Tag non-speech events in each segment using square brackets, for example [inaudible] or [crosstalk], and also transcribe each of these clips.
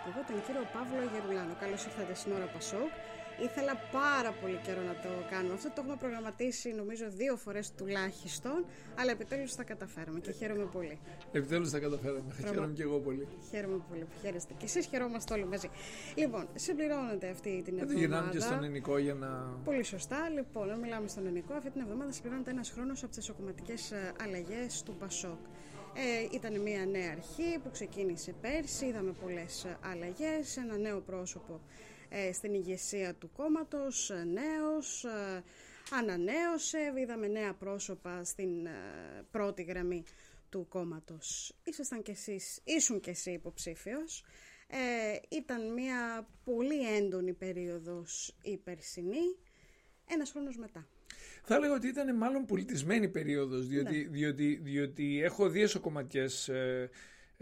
Υπουργό, τον κύριο Παύλο Γερουλάνο. Καλώς ήρθατε στην ώρα Πασόκ. Ήθελα πάρα πολύ καιρό να το κάνουμε αυτό. Το έχουμε προγραμματίσει νομίζω δύο φορές τουλάχιστον, αλλά επιτέλους τα καταφέραμε και χαίρομαι πολύ. Επιτέλους τα καταφέραμε. Χαίρομαι και εγώ πολύ. Χαίρομαι πολύ που χαίρεστε. Και εσείς χαιρόμαστε όλοι μαζί. Λοιπόν, συμπληρώνεται αυτή την Δεν εβδομάδα. γυρνάμε και στον ελληνικό για να. Πολύ σωστά. Λοιπόν, αν μιλάμε στον ελληνικό, αυτή την εβδομάδα συμπληρώνεται ένας χρόνος από τις εσωκομματικέ αλλαγές του Πασόκ. Ε, ήταν μια νέα αρχή που ξεκίνησε πέρσι, είδαμε πολλές αλλαγές, ένα νέο πρόσωπο ε, στην ηγεσία του κόμματος, ε, νέος, ε, ανανέωσε, είδαμε νέα πρόσωπα στην ε, πρώτη γραμμή του κόμματος. Ήσασταν κι εσείς, ήσουν κι εσύ υποψήφιος. Ε, ήταν μια πολύ έντονη περίοδος η περσινή, ένας χρόνος μετά. Θα έλεγα ότι ήταν μάλλον πολιτισμένη περίοδος, διότι, Ναι. διότι, διότι έχω δει εσωκομματικές ε,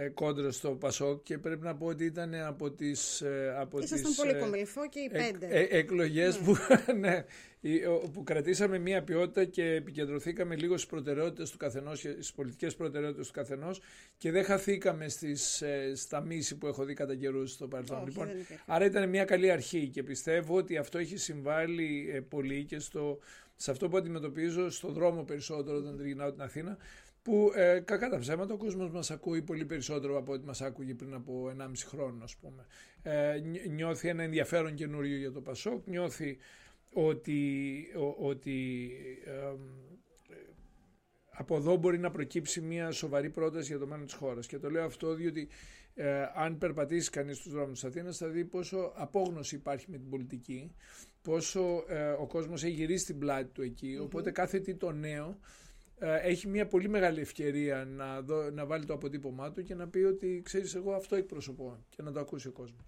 ε, κόντρες στο Πασόκ και πρέπει να πω ότι ήταν από τις, ε, από Ήσασταν τις πολύ ε, κομιλφό και οι εκ- πέντε. ε, εκλογές που, [laughs] ναι, η- ο- που κρατήσαμε μία ποιότητα και επικεντρωθήκαμε λίγο στις προτεραιότητες του καθενός, και στις πολιτικές προτεραιότητες του καθενός και δεν χαθήκαμε στις, ε, στα μίση που έχω δει κατά καιρούς στο παρελθόν. Όχι, λοιπόν, δεν υπήρχε. άρα ήταν μια καλή αρχή και πιστεύω ότι αυτό έχει συμβάλει ε, πολύ και στο, σε αυτό που αντιμετωπίζω στο δρόμο περισσότερο όταν τριγυρνάω την Αθήνα που ε, κακά τα ψέματα ο κόσμος μας ακούει πολύ περισσότερο από ό,τι μας άκουγε πριν από 1,5 χρόνο ας πούμε. Ε, νι- νιώθει ένα ενδιαφέρον καινούριο για το Πασόκ, νιώθει ότι, ο- ότι εμ, από εδώ μπορεί να προκύψει μια σοβαρή πρόταση για το μέλλον της χώρας. Και το λέω αυτό διότι ε, αν περπατήσει κανείς στους δρόμους της Αθήνας θα δει πόσο απόγνωση υπάρχει με την πολιτική, πόσο ε, ο κόσμος έχει γυρίσει την πλάτη του εκεί, οπότε κάθε τι το νέο ε, έχει μια πολύ μεγάλη ευκαιρία να, δω, να βάλει το αποτύπωμά του και να πει ότι ξέρεις εγώ αυτό εκπροσωπώ και να το ακούσει ο κόσμος.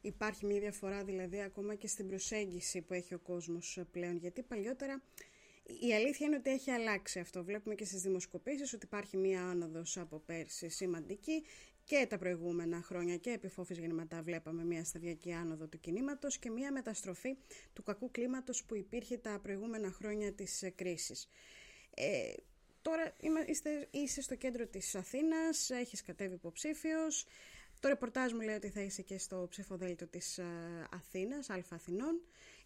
Υπάρχει μια διαφορά δηλαδή ακόμα και στην προσέγγιση που έχει ο κόσμος ε, πλέον. Γιατί παλιότερα η αλήθεια είναι ότι έχει αλλάξει αυτό. Βλέπουμε και στις δημοσκοπήσεις ότι υπάρχει μια άνοδος από πέρσι σημαντική και τα προηγούμενα χρόνια και επί φόφης γεννηματά βλέπαμε μια σταδιακή άνοδο του κινήματος και μια μεταστροφή του κακού κλίματος που υπήρχε τα προηγούμενα χρόνια της ε, κρίσης. Ε, τώρα είμα- είστε, είσαι στο κέντρο της Αθήνας, έχεις κατέβει υποψήφιος. Το ρεπορτάζ μου λέει ότι θα είσαι και στο ψηφοδέλτιο της ε, Αθήνας, Αλφα Αθηνών.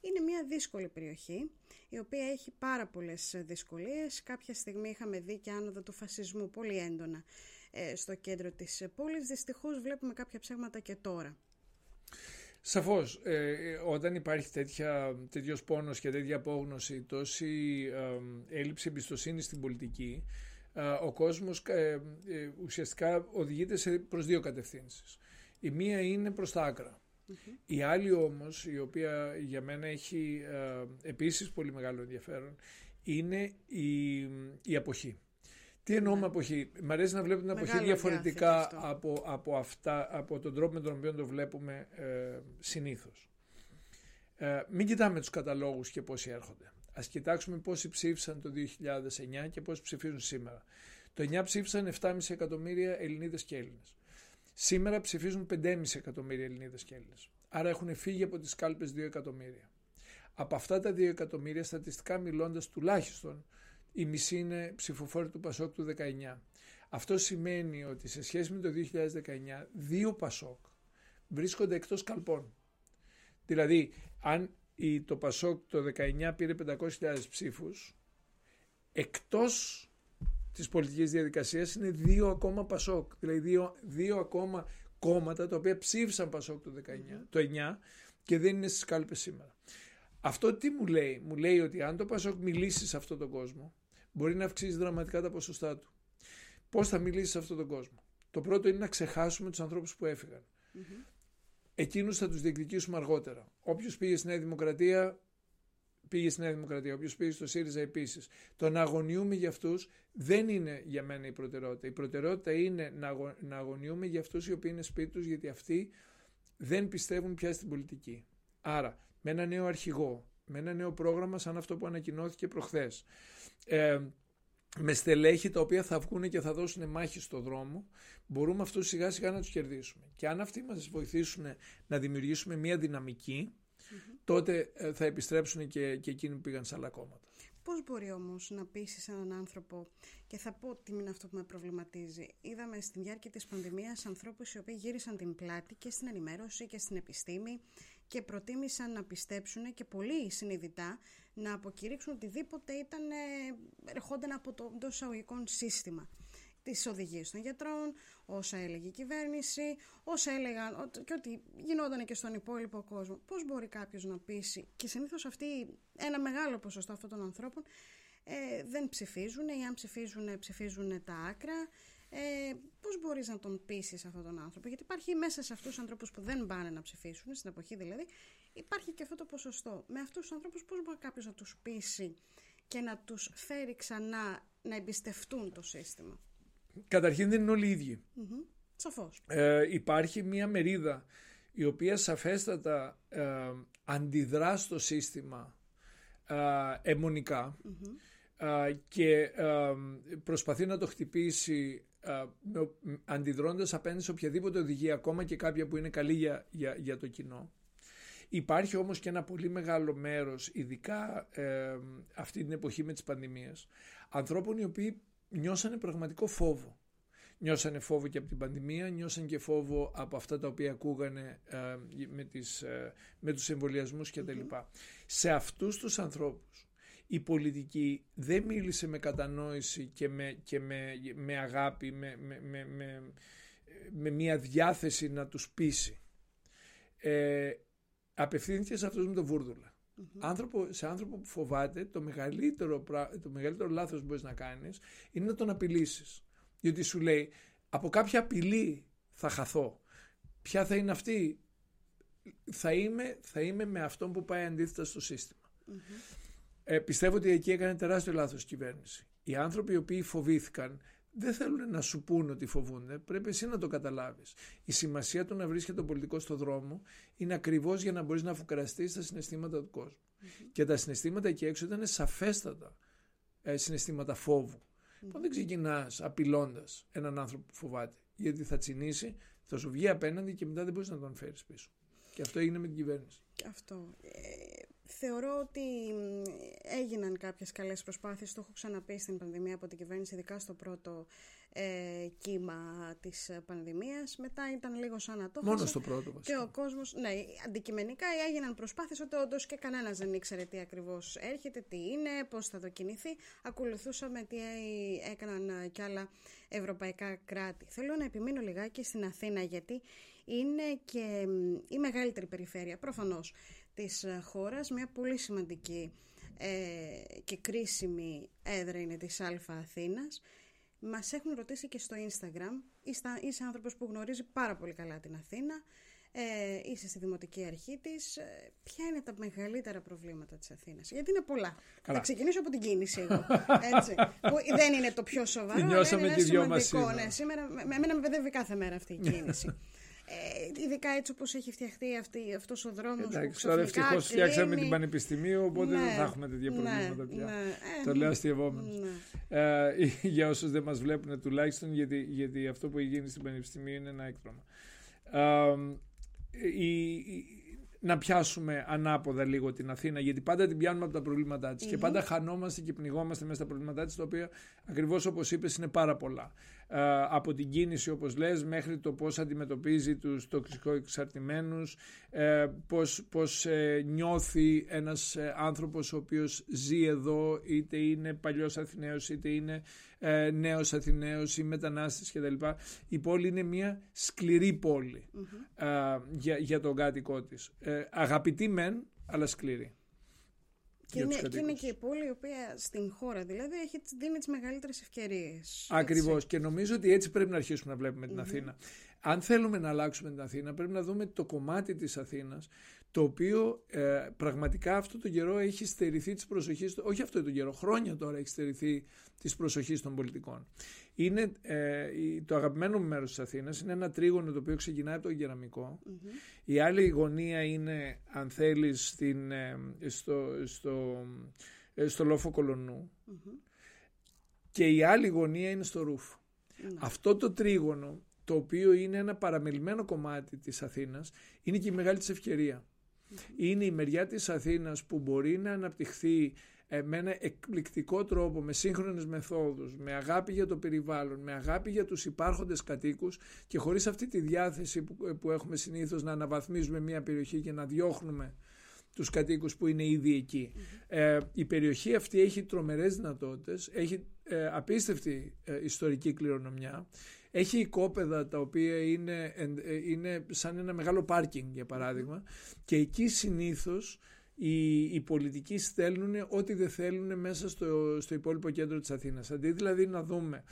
Είναι μια δύσκολη περιοχή, η οποία έχει πάρα πολλές ε, δυσκολίες. Κάποια στιγμή είχαμε δει και άνοδο του φασισμού πολύ έντονα ε, στο κέντρο της ε, πόλης. Δυστυχώς βλέπουμε κάποια ψέγματα και τώρα. Σαφώς, ε, ε, όταν υπάρχει τέτοια, τέτοιος πόνος και τέτοια απόγνωση, τόση ε, έλλειψη εμπιστοσύνη στην πολιτική, ε, ο κόσμος ε, ε, ουσιαστικά οδηγείται σε, προς δύο κατευθύνσεις. Η μία είναι προς τα άκρα. Η άλλη όμως, η οποία για μένα έχει ε, επίσης πολύ μεγάλο ενδιαφέρον, είναι η, η αποχή. Τι εννοώ με αποχή; Μ' αρέσει να βλέπω την αποχή Μεγάλο διαφορετικά αγκάθι και αυτό. από, από, αυτά, από τον τρόπο με τον οποίο το βλέπουμε ε, συνήθως. Ε, μην κοιτάμε τους καταλόγους και πόσοι έρχονται. Ας κοιτάξουμε πόσοι ψήφισαν το 2009 και πόσοι ψηφίζουν σήμερα. Το 9 ψήφισαν 7,5 εκατομμύρια Ελληνίδες και Έλληνες. Σήμερα ψηφίζουν 5,5 εκατομμύρια Ελληνίδες και Έλληνες. Άρα έχουν φύγει από τις κάλπες 2 εκατομμύρια. Από αυτά τα 2 εκατομμύρια, στατιστικά μιλώντας τουλάχιστον, η μισή είναι ψηφοφόροι του Πασόκ του 19. Αυτό σημαίνει ότι σε σχέση με το 2019, δύο Πασόκ βρίσκονται εκτός καλπών. Δηλαδή, αν η, το Πασόκ το 19 πήρε 500.000 ψήφους, εκτός της πολιτικής διαδικασίας είναι δύο ακόμα Πασόκ. Δηλαδή, δύο, δύο ακόμα κόμματα τα οποία ψήφισαν Πασόκ το, 19, το 9 και δεν είναι στις κάλπες σήμερα. Αυτό τι μου λέει; Μου λέει ότι αν το Πασόκ μιλήσει σε αυτόν τον κόσμο, μπορεί να αυξήσει δραματικά τα ποσοστά του. Πώς θα μιλήσει σε αυτόν τον κόσμο; Το πρώτο είναι να ξεχάσουμε τους ανθρώπους που έφυγαν. Εκείνους θα τους διεκδικήσουμε αργότερα. Όποιος πήγε στη Νέα Δημοκρατία πήγε στη Νέα Δημοκρατία, όποιο πήγε στο ΣΥΡΙΖΑ επίσης. Το να αγωνιούμε για αυτούς δεν είναι για μένα η προτεραιότητα. Η προτεραιότητα είναι να, αγω, να αγωνιούμε για αυτούς οι οποίοι είναι σπίτι τους, γιατί αυτοί δεν πιστεύουν πια στην πολιτική. Άρα, με ένα νέο αρχηγό, με ένα νέο πρόγραμμα σαν αυτό που ανακοινώθηκε προχθές, ε, με στελέχη τα οποία θα βγουν και θα δώσουν μάχη στο δρόμο, μπορούμε αυτούς σιγά σιγά να τους κερδίσουμε. Και αν αυτοί μας βοηθήσουν να δημιουργήσουμε μια δυναμική, τότε ε, θα επιστρέψουν και, και εκείνοι που πήγαν σε άλλα κόμματα. Πώς μπορεί όμως να πείσει έναν άνθρωπο και θα πω τι είναι αυτό που με προβληματίζει. Είδαμε στη διάρκεια της πανδημίας ανθρώπους οι οποίοι γύρισαν την πλάτη και στην ενημέρωση και στην επιστήμη και προτίμησαν να πιστέψουν και πολύ συνειδητά να αποκηρύξουν οτιδήποτε ήταν, ε, ερχόταν από το εντός εισαγωγικών σύστημα τις οδηγίες των γιατρών, όσα έλεγε η κυβέρνηση, όσα έλεγαν και ότι γινόταν και στον υπόλοιπο κόσμο. Πώς μπορεί κάποιος να πείσει και συνήθως αυτοί, ένα μεγάλο ποσοστό αυτών των ανθρώπων ε, δεν ψηφίζουν ή αν ψηφίζουν, ψηφίζουν τα άκρα. Ε, Πώς μπορείς να τον πείσεις αυτόν τον άνθρωπο, Γιατί υπάρχει μέσα σε αυτούς του ανθρώπους που δεν πάνε να ψηφίσουν, στην εποχή δηλαδή, υπάρχει και αυτό το ποσοστό. Με αυτούς τους ανθρώπους, πώς μπορεί κάποιος να τους πείσει και να τους φέρει ξανά να εμπιστευτούν το σύστημα; Καταρχήν δεν είναι όλοι οι ίδιοι. Mm-hmm. Σαφώς. Ε, υπάρχει μια μερίδα η οποία σαφέστατα ε, αντιδρά στο σύστημα ε, αιμονικά ε, και ε, προσπαθεί να το χτυπήσει αντιδρώντας απέναντι σε οποιαδήποτε οδηγία, ακόμα και κάποια που είναι καλή για, για, για το κοινό. Υπάρχει όμως και ένα πολύ μεγάλο μέρος, ειδικά αυτή την εποχή με τις πανδημίες, ανθρώπων οι οποίοι νιώσανε πραγματικό φόβο. Νιώσανε φόβο και από την πανδημία, νιώσανε και φόβο από αυτά τα οποία ακούγανε ε, με, τις, ε, με τους εμβολιασμούς κτλ. Σε αυτούς τους ανθρώπους η πολιτική δεν μίλησε με κατανόηση και με, και με, με αγάπη, με, με, με, με, μια διάθεση να τους πείσει. Ε, απευθύνθηκες σε αυτούς με το βούρδουλα. Άνθρωπο, σε άνθρωπο που φοβάται, το μεγαλύτερο, το μεγαλύτερο λάθος που μπορείς να κάνεις είναι να τον απειλήσεις. Διότι σου λέει, από κάποια απειλή θα χαθώ. Ποια θα είναι αυτή, θα είμαι, θα είμαι με αυτόν που πάει αντίθετα στο συστημα Ε, πιστεύω ότι εκεί έκανε τεράστιο λάθος η κυβέρνηση. Οι άνθρωποι οι οποίοι φοβήθηκαν δεν θέλουν να σου πούν ότι φοβούνται, πρέπει εσύ να το καταλάβεις. Η σημασία του να βρίσκεται το πολιτικός στο δρόμο είναι ακριβώς για να μπορείς να φουκραστείς τα συναισθήματα του κόσμου. Και τα συναισθήματα εκεί έξω ήταν σαφέστατα ε, συναισθήματα φόβου. Mm-hmm. δεν ξεκινάς απειλώντας έναν άνθρωπο που φοβάται. Γιατί θα τσινήσει, θα σου βγει απέναντι και μετά δεν μπορείς να τον φέρεις πίσω. Και αυτό έγινε με την κυβέρνηση. Αυτό. Ε, θεωρώ ότι έγιναν κάποιες καλές προσπάθειες, το έχω ξαναπεί στην πανδημία από την κυβέρνηση, ειδικά στο πρώτο ε, κύμα της πανδημίας. Μετά ήταν λίγο σαν να το Μόνο στο πρώτο βασικά. Και ο κόσμος, ναι, αντικειμενικά έγιναν προσπάθειες ότι όντως και κανένας δεν ήξερε τι ακριβώς έρχεται, τι είναι, πώς θα δοκινηθεί. Ακολουθούσαμε τι έκαναν κι άλλα ευρωπαϊκά κράτη. Θέλω να επιμείνω λιγάκι στην Αθήνα γιατί είναι και η μεγαλύτερη περιφέρεια προφανώς της ε, χώρας. Μια πολύ σημαντική ε, και κρίσιμη έδρα είναι της Αλφα Αθήνας. Μας έχουν ρωτήσει και στο Instagram. Είσαι, είσαι άνθρωπος που γνωρίζει πάρα πολύ καλά την Αθήνα. Ε, είσαι στη Δημοτική Αρχή της. Ε, ποια είναι τα μεγαλύτερα προβλήματα της Αθήνας; Γιατί είναι πολλά. Καλά. Θα ξεκινήσω από την κίνηση εγώ. [laughs] Έτσι, που δεν είναι το πιο σοβαρό, αλλά είναι σημαντικό. Ναι, σήμερα, με, εμένα με παιδεύει κάθε μέρα αυτή η κίνηση. [laughs] Ε, ειδικά έτσι όπως έχει φτιαχτεί αυτή, αυτός ο δρόμος Εντάξει, τώρα ευτυχώς φτιάξαμε την Πανεπιστημίου οπότε ναι, δεν θα έχουμε τέτοια ναι, προβλήματα πια. Ναι, το ε, λέω αστειευόμενος. Ναι. Ε, [laughs] για όσους δεν μας βλέπουν τουλάχιστον γιατί, γιατί αυτό που έχει γίνει στην Πανεπιστημίου είναι ένα έκτρωμα. Ε, η, να πιάσουμε ανάποδα λίγο την Αθήνα, γιατί πάντα την πιάνουμε από τα προβλήματά της και πάντα χανόμαστε και πνιγόμαστε μέσα στα προβλήματά της, τα οποία ακριβώς όπως είπες είναι πάρα πολλά. Ε, από την κίνηση, όπως λες, μέχρι το πώς αντιμετωπίζει τους εξαρτημένους, ε, πώς, πώς ε, νιώθει ένας ε, άνθρωπος ο οποίος ζει εδώ, είτε είναι παλιός Αθηναίος, είτε είναι ε, νέος Αθηναίος ή μετανάστης κτλ. Η πόλη είναι μια σκληρή ε, για, για τον κάτοικό της. Ε, αγαπητή μεν, αλλά σκληρή. Και είναι, και είναι και η πόλη η οποία στην χώρα δηλαδή έχει, δίνει τις μεγαλύτερες ευκαιρίες. Ακριβώς. Και νομίζω ότι έτσι πρέπει να αρχίσουμε να βλέπουμε την Αθήνα. Αν θέλουμε να αλλάξουμε την Αθήνα, πρέπει να δούμε το κομμάτι της Αθήνας το οποίο ε, πραγματικά αυτό το καιρό έχει στερηθεί της προσοχής, όχι αυτό το καιρό, χρόνια τώρα έχει στερηθεί της προσοχής των πολιτικών. Είναι ε, το αγαπημένο μου μέρος της Αθήνας, είναι ένα τρίγωνο το οποίο ξεκινάει από το κεραμικο Η άλλη γωνία είναι, αν θέλεις, στην, ε, στο, στο, ε, στο λόφο και η άλλη γωνία είναι στο ρουφ. Ναι. Αυτό το τρίγωνο, το οποίο είναι ένα παραμελημένο κομμάτι της Αθήνας, είναι και η μεγάλη της ευκαιρία. Είναι η μεριά της Αθήνας που μπορεί να αναπτυχθεί ε, με ένα εκπληκτικό τρόπο, με σύγχρονες μεθόδους, με αγάπη για το περιβάλλον, με αγάπη για τους υπάρχοντες κατοίκους και χωρίς αυτή τη διάθεση που, που έχουμε συνήθως να αναβαθμίζουμε μια περιοχή και να διώχνουμε τους κατοίκους που είναι ήδη Ε, η περιοχή αυτή έχει τρομερές δυνατότητες, έχει ε, απίστευτη ε, ιστορική κληρονομιά, έχει οικόπεδα τα οποία είναι, ε, είναι σαν ένα μεγάλο πάρκινγκ για παράδειγμα και εκεί συνήθως οι, οι πολιτικοί στέλνουν ό,τι δεν θέλουν μέσα στο, στο υπόλοιπο κέντρο της Αθήνας. Αντί δηλαδή να δούμε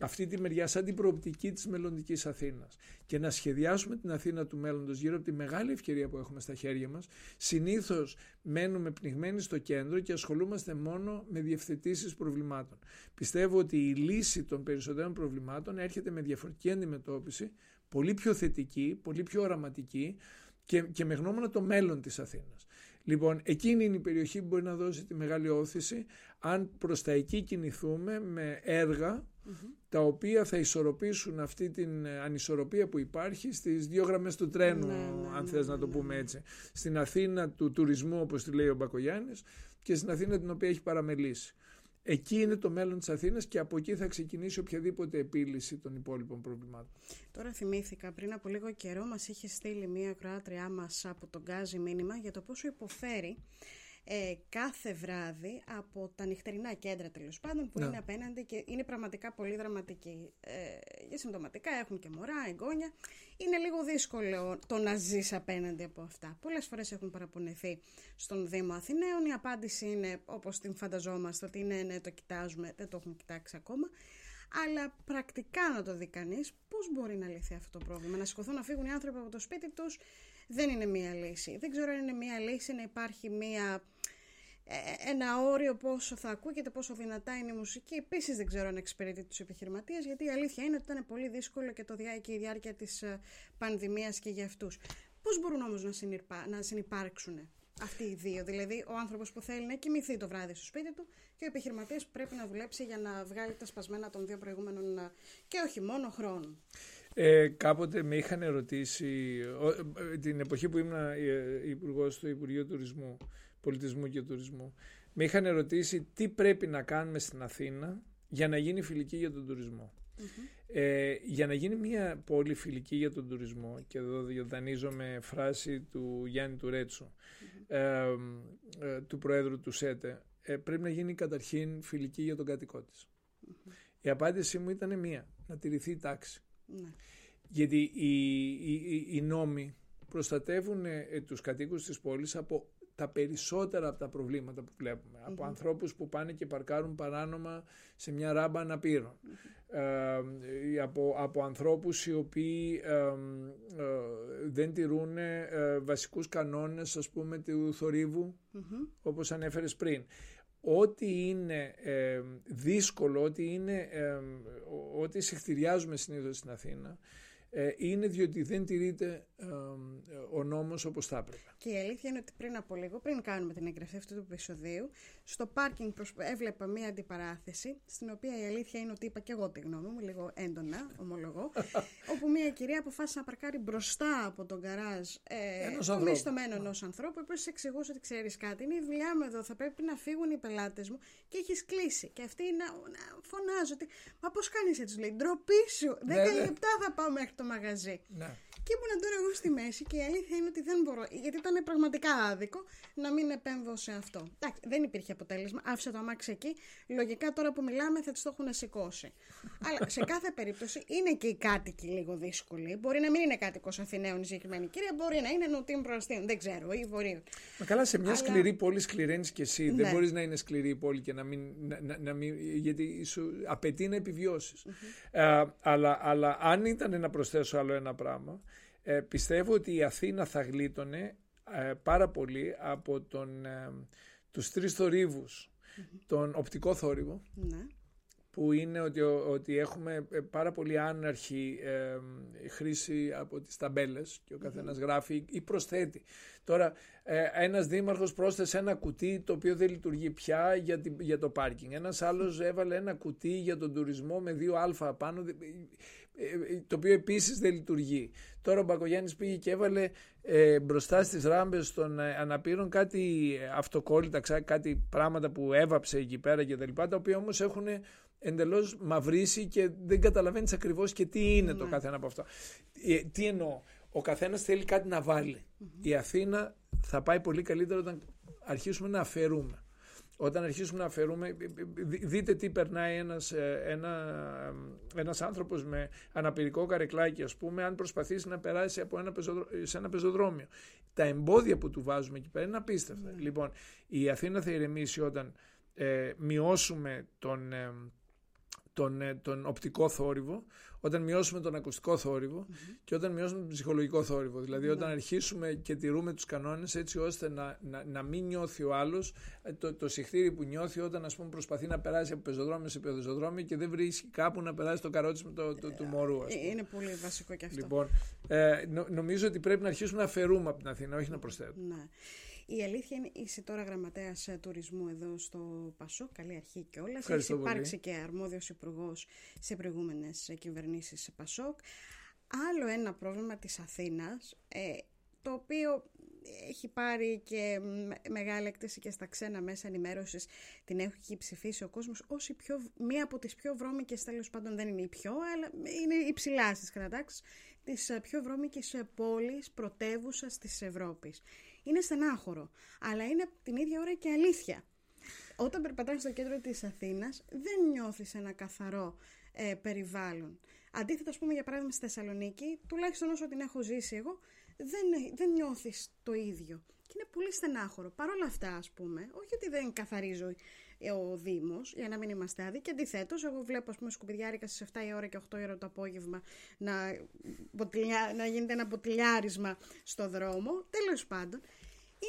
αυτή τη μεριά σαν την προοπτική της μελλοντικής Αθήνας και να σχεδιάσουμε την Αθήνα του μέλλοντος γύρω από τη μεγάλη ευκαιρία που έχουμε στα χέρια μας, συνήθως μένουμε πνιγμένοι στο κέντρο και ασχολούμαστε μόνο με διευθετήσεις προβλημάτων. Πιστεύω ότι η λύση των περισσότερων προβλημάτων έρχεται με διαφορετική αντιμετώπιση, πολύ πιο θετική, πολύ πιο οραματική και, και με γνώμονα το μέλλον της Αθήνας. Λοιπόν, εκείνη είναι η περιοχή που μπορεί να δώσει τη μεγάλη όθηση αν προς τα εκεί κινηθούμε με έργα τα οποία θα ισορροπήσουν αυτή την ε, ανισορροπία που υπάρχει στις δύο γραμμές του τρένου, ναι, ναι, αν ναι, θες να το πούμε έτσι. Στην Αθήνα του τουρισμού, όπως τη λέει ο Μπακογιάννης, και στην Αθήνα την οποία έχει παραμελήσει. Εκεί είναι το μέλλον της Αθήνας και από εκεί θα ξεκινήσει οποιαδήποτε επίλυση των υπόλοιπων προβλημάτων. Τώρα θυμήθηκα, πριν από λίγο καιρό μας είχε στείλει μία κροάτριά μας από τον Γκάζι μήνυμα για το πόσο υποφέρει ε, κάθε βράδυ από τα νυχτερινά κέντρα τέλος πάντων που ναι. είναι απέναντι και είναι πραγματικά πολύ δραματική. Ε, για συμπτωματικά έχουν και μωρά, εγγόνια. Είναι λίγο δύσκολο το να ζεις απέναντι από αυτά. Πολλές φορές έχουν παραπονεθεί στον Δήμο Αθηναίων. Η απάντηση είναι όπως την φανταζόμαστε ότι είναι ναι, το κοιτάζουμε, δεν το έχουμε κοιτάξει ακόμα. Αλλά πρακτικά να το δει κανείς, πώς μπορεί να λυθεί αυτό το πρόβλημα; Να σηκωθούν να φύγουν οι άνθρωποι από το σπίτι τους δεν είναι μία λύση. Δεν ξέρω αν είναι μία λύση να υπάρχει μία ε, ένα όριο πόσο θα ακούγεται, πόσο δυνατά είναι η μουσική. Επίσης δεν ξέρω αν εξυπηρετεί τους επιχειρηματίες, γιατί η αλήθεια είναι ότι ήταν πολύ δύσκολο και, το διά, και η διάρκεια της ε, πανδημίας και για αυτούς. Πώς μπορούν όμως να, να συνεπάρξουν αυτοί οι δύο, δηλαδή ο άνθρωπος που θέλει να κοιμηθεί το βράδυ στο σπίτι του και ο επιχειρηματίας πρέπει να δουλέψει για να βγάλει τα σπασμένα των δύο προηγούμενων ε, και όχι μόνο χρόνων. Ε, κάποτε με είχαν ερωτήσει, την εποχή που ήμουν υπουργός στο Υπουργείο Τουρισμού, Πολιτισμού και Τουρισμού, με είχαν ερωτήσει τι πρέπει να κάνουμε στην Αθήνα για να γίνει φιλική για τον τουρισμο Ε, για να γίνει μια πόλη φιλική για τον τουρισμό, και εδώ δανείζομαι φράση του Γιάννη Τουρέτσου, ε, ε, του Προέδρου του ΣΕΤΕ, ε, πρέπει να γίνει καταρχήν φιλική για τον κατοικό της. Η απάντησή μου ήταν μία, να τηρηθεί η τάξη. Ναι. Γιατί οι, οι, οι νόμοι προστατεύουν ε, τους κατοίκους της πόλης από τα περισσότερα από τα προβλήματα που βλέπουμε. Από ανθρώπους που πάνε και παρκάρουν παράνομα σε μια ράμπα αναπήρων. Ε, από, από ανθρώπους οι οποίοι ε, δεν τηρούν ε, βασικούς κανόνες ας πούμε του θορύβου όπως ανέφερες πριν. Ό,τι είναι δύσκολο, ό,τι, είναι, ό,τι συχτηριάζουμε συνήθως στην Αθήνα ε, είναι διότι δεν τηρείται ο νόμος όπως θα έπρεπε. Και η αλήθεια είναι ότι πριν από λίγο, πριν κάνουμε την εγγραφή αυτού του επεισοδίου, στο πάρκινγκ έβλεπα μία αντιπαράθεση, στην οποία η αλήθεια είναι ότι είπα και εγώ τη γνώμη μου, λίγο έντονα, ομολογώ, [laughs] όπου μία κυρία αποφάσισε να παρκάρει μπροστά από τον καράζ ε, μισθωμένο ενός ανθρώπου, που εξηγούσε ότι ξέρεις κάτι, είναι η δουλειά μου εδώ, θα πρέπει να φύγουν οι πελάτες μου και έχεις κλείσει. Και αυτή να, να φωνάζω ότι, Μα πώς κάνεις έτσι, λέει, ντροπή σου, 10 ναι, ναι. λεπτά θα πάω μέχρι το μαγαζί. Ναι. Και ήμουν τώρα εγώ στη μέση και η αλήθεια είναι ότι δεν μπορώ, γιατί ήταν πραγματικά άδικο να μην επέμβω σε αυτό. Εντάξει, δεν υπήρχε αποτέλεσμα. Άφησα το αμάξι εκεί. Λογικά τώρα που μιλάμε θα τις το έχουν σηκώσει. Αλλά σε κάθε περίπτωση είναι και οι κάτοικοι λίγο δύσκολοι. Μπορεί να μην είναι κάτοικος Αθηναίων η συγκεκριμένη κυρία, μπορεί να είναι νοτίων προαστίων. Δεν ξέρω, ή βορείων. Μα καλά, σε μια Αλλά... σκληρή πόλη σκληραίνεις και εσύ. Ναι. Δεν μπορείς να είναι σκληρή η πόλη και να μην. Να, να, μην γιατί σου απαιτεί να επιβιώσεις. Mm-hmm. αλλά, αλλά αν ήταν να προσθέσω άλλο ένα πράγμα, ε, πιστεύω ότι η Αθήνα θα γλίτωνε ε, πάρα πολύ από τον, ε, τους τρεις θορύβους, τον οπτικό θόρυβο, Ναι. που είναι ότι, ότι έχουμε ε, πάρα πολύ άναρχη ε, χρήση από τις ταμπέλες και ο καθένας γράφει ή προσθέτει. Τώρα, ε, ένας δήμαρχος πρόσθεσε ένα κουτί το οποίο δεν λειτουργεί πια για, την- για το πάρκινγκ. Ένας άλλος έβαλε ένα κουτί για τον τουρισμό με δύο αλφα πάνω, ε, ε, το οποίο επίσης δεν λειτουργεί. Τώρα ο Μπακογιάννης πήγε και έβαλε ε, μπροστά στις ράμπες των ε, αναπήρων κάτι ε, αυτοκόλλητα, ξά- κάτι πράγματα που έβαψε εκεί πέρα και τα λοιπά, τα οποία όμως έχουν εντελώς μαυρίσει και δεν καταλαβαίνεις ακριβώς και τι είναι το καθένα από αυτά. Ε, τι εννοώ, ο καθένας θέλει κάτι να βάλει. Η Αθήνα θα πάει πολύ καλύτερα όταν αρχίσουμε να αφαιρούμε. Όταν αρχίσουμε να αφαιρούμε, δι- δείτε τι περνάει ένας, ε, ένα, ένας άνθρωπος με αναπηρικό καρεκλάκι, ας πούμε, αν προσπαθήσει να περάσει από ένα πεζοδρο- σε ένα πεζοδρόμιο. Τα εμπόδια που του βάζουμε εκεί πέρα είναι απίστευτα. Λοιπόν, η Αθήνα θα ηρεμήσει όταν ε, μειώσουμε τον, ε, τον, ε, τον οπτικό θόρυβο, όταν μειώσουμε τον ακουστικό θόρυβο και όταν μειώσουμε τον ψυχολογικό θόρυβο. Δηλαδή όταν αρχίσουμε και τηρούμε τους κανόνες έτσι ώστε να, να, να μην νιώθει ο άλλος ε, το, το συχτήρι που νιώθει όταν ας πούμε προσπαθεί να περάσει από πεζοδρόμιο σε πεζοδρόμιο και δεν βρίσκει κάπου να περάσει το καρότσι το, το, του μωρού. Ας Ε, πούμε. Είναι πολύ βασικό και αυτό. Λοιπόν, ε, νο- νομίζω ότι πρέπει να αρχίσουμε να αφαιρούμε από την Αθήνα, όχι να προσθέτουμε. Ναι. Η αλήθεια είναι, είσαι τώρα γραμματέας τουρισμού εδώ στο Πασό. Καλή αρχή κιόλας. Έχεις Ευχαριστώ πολύ. υπάρξει και αρμόδιος υπουργός σε προηγούμενες κυβερνήσεις Πασόκ. Άλλο ένα πρόβλημα της Αθήνας, ε, το οποίο έχει πάρει και με- μεγάλη έκτηση και στα ξένα μέσα ενημέρωσης την έχει ψηφίσει ο κόσμος ως η πιο, μία από τις πιο βρώμικες τέλος πάντων δεν είναι η πιο αλλά είναι υψηλά στις κατατάξεις της ε, πιο βρώμικης ε, πόλης πρωτεύουσας της Ευρώπης. Είναι στενάχωρο, αλλά είναι απ' την ίδια ώρα και αλήθεια. Όταν περπατάς στο κέντρο της Αθήνας δεν νιώθεις ένα καθαρό ε, περιβάλλον. Αντίθετα, ας πούμε, για παράδειγμα στη Θεσσαλονίκη, τουλάχιστον όσο την έχω ζήσει εγώ, δεν, δεν νιώθεις το ίδιο. Και είναι πολύ στενάχωρο. Παρ' όλα αυτά, ας πούμε, όχι ότι δεν καθαρίζει ο- ο Δήμος, για να μην είμαστε άδικοι, αντιθέτως, εγώ βλέπω, ας πούμε, σκουπιδιάρικα στις 7 η ώρα και 8 η ώρα το απόγευμα να, μποτιλιά- να γίνεται ένα μποτιλιάρισμα στο δρόμο. Τέλος πάντων,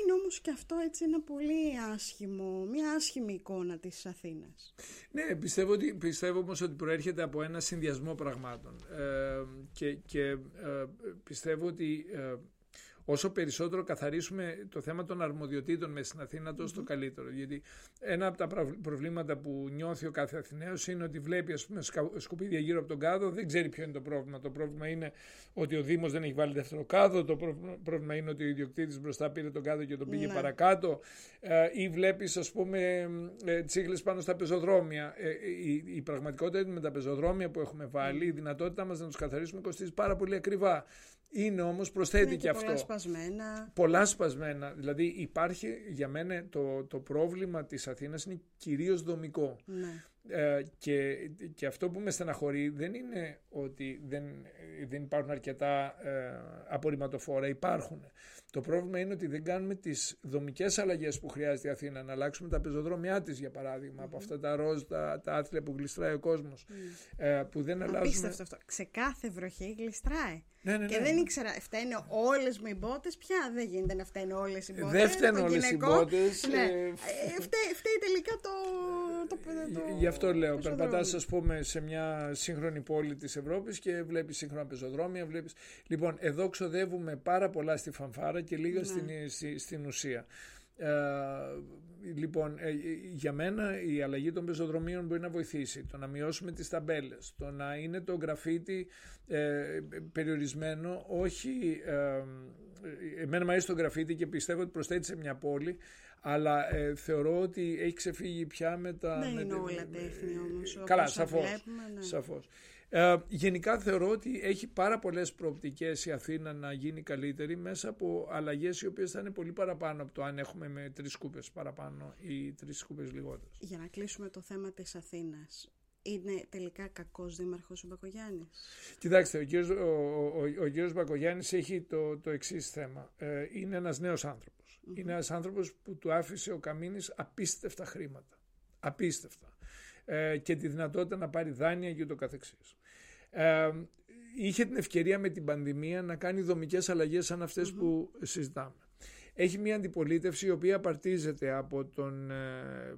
είναι όμως και αυτό έτσι ένα πολύ άσχημο, μια άσχημη εικόνα της Αθήνας. Ναι, πιστεύω, ότι, πιστεύω όμως ότι προέρχεται από ένα συνδυασμό πραγμάτων ε, και, και ε, πιστεύω ότι ε, όσο περισσότερο καθαρίσουμε το θέμα των αρμοδιοτήτων μες στην Αθήνα τόσο το καλύτερο. Γιατί ένα από τα πραυ- προβλήματα που νιώθει ο κάθε Αθηναίος είναι ότι βλέπει ας πούμε σκα- σκουπίδια γύρω από τον κάδο δεν ξέρει ποιο είναι το πρόβλημα. Το πρόβλημα είναι ότι ο Δήμος δεν έχει βάλει δεύτερο κάδο το πρόβλημα- πρόβλημα είναι ότι ο ιδιοκτήτης μπροστά πήρε τον κάδο και τον πήγε Ναι. παρακάτω. Ε, ή βλέπεις ας πούμε ε, τσίχλες πάνω στα πεζοδρόμια. Ε, η, η πραγματικότητα είναι ότι με τα πεζοδρόμια που έχουμε βάλει η δυνατότητά μας να τους καθαρίσουμε κοστίζει πάρα πολύ ακριβά είναι όμως προσθέτει Είναι και, και πολλά αυτό σπασμένα. πολλά σπασμένα. Δηλαδή υπάρχει για μένα το, το πρόβλημα της Αθήνας είναι κυρίως δομικό. Ναι. Ε, και, και αυτό που με στεναχωρεί δεν είναι ότι δεν, δεν υπάρχουν αρκετά ε, απορριμματοφόρα, υπάρχουν. Το πρόβλημα είναι ότι δεν κάνουμε τις δομικές αλλαγές που χρειάζεται η Αθήνα, να αλλάξουμε τα πεζοδρόμια της για παράδειγμα, από αυτά τα ροζ, τα, τα άθλια που γλιστράει ο κόσμος, ε, που δεν αλλάζουμε... Απίστευτο αυτό. Σε κάθε βροχή γλιστράει. Ναι, ναι, Και ναι. δεν ήξερα, φταίνε όλες μου οι μπότε. Πια δεν γίνεται να φταίνε όλες οι μπότε. Δεν φταίνε όλες οι μπότες, Ναι. ε, Ε, φταίει, φταίει τελικά το. το, το Γι' αυτό λέω, πεζοδρόμιο. περπατάς ας πούμε σε μια σύγχρονη πόλη της Ευρώπης και βλέπεις σύγχρονα πεζοδρόμια, βλέπεις... Λοιπόν, εδώ ξοδεύουμε πάρα πολλά στη φανφάρα και λίγα στην, στη- στην ουσία. Ε, λοιπόν, ε, για μένα η αλλαγή των πεζοδρομίων μπορεί να βοηθήσει. Το να μειώσουμε τις ταμπέλες, το να είναι το γραφίτι ε, περιορισμένο, όχι... Ε, εμένα μου αρέσει το γραφίτι και πιστεύω ότι προσθέτει σε μια πόλη, αλλά ε, θεωρώ ότι έχει ξεφύγει πια με τα... Δεν με είναι τα- όλα τέχνη όμως, όπως Καλά, τα σαφώς. βλέπουμε, ναι. σαφώς. Ε, γενικά θεωρώ ότι έχει πάρα πολλές προοπτικές η Αθήνα να γίνει καλύτερη μέσα από αλλαγές οι οποίες θα είναι πολύ παραπάνω από το αν έχουμε με τρεις σκούπες παραπάνω ή τρεις σκούπες λιγότερες. Για να κλείσουμε το θέμα της Αθήνας. Είναι τελικά κακός δήμαρχος ο Μπακογιάννης; Κοιτάξτε, ο κύριος, ο, ο, ο κύριος Μπακογιάννης έχει το, το εξής θέμα. Ε, είναι ένας νέος άνθρωπος. Είναι ένας άνθρωπος που του άφησε ο Καμίνης απίστευτα χρήματα. Απίστευτα. Ε, και τη δυνατότητα να πάρει δάνεια και ούτω καθεξής. Ε, είχε την ευκαιρία με την πανδημία να κάνει δομικές αλλαγές σαν αυτες που συζητάμε. έχει μια αντιπολίτευση η οποία απαρτίζεται από, τον, ε,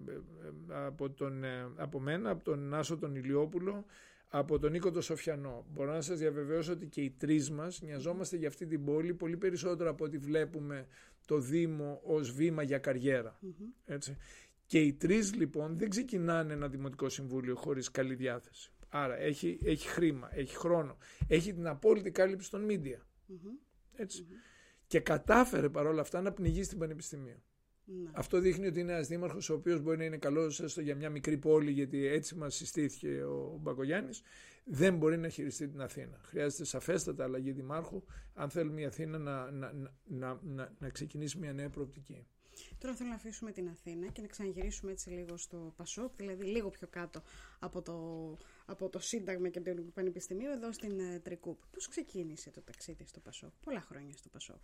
από, τον, ε, από μένα, από τον Άσο τον Ηλιόπουλο, από τον Νίκο τον Σοφιανό. Μπορώ να σας διαβεβαιώσω ότι και οι τρεις μας νοιαζόμαστε για αυτή την πόλη πολύ περισσότερο από ότι βλέπουμε το Δήμο ως βήμα για καριερα Έτσι. Και οι τρεις λοιπόν δεν ξεκινάνε ένα δημοτικό συμβούλιο χωρίς καλή διάθεση. Άρα έχει, έχει χρήμα, έχει χρόνο, έχει την απόλυτη κάλυψη των media. ετσι Και κατάφερε παρόλα αυτά να πνιγεί στην Πανεπιστημίου. Ναι. Αυτό δείχνει ότι είναι ένας δήμαρχος ο οποίος μπορεί να είναι καλός έστω για μια μικρή πόλη, γιατί έτσι μας συστήθηκε ο Μπακογιάννης. Δεν μπορεί να χειριστεί την Αθήνα. Χρειάζεται σαφέστατα αλλαγή δημάρχου, αν θέλουμε η Αθήνα να, να, να, να, να ξεκινήσει μια νέα προοπτική. Τώρα θέλω να αφήσουμε την Αθήνα και να ξαναγυρίσουμε έτσι λίγο στο Πασόκ, δηλαδή λίγο πιο κάτω από το, από το Σύνταγμα και το Πανεπιστημίο, εδώ στην uh, Τρικούπ. Πώς ξεκίνησε το ταξίδι στο Πασόκ, πολλά χρόνια στο Πασόκ.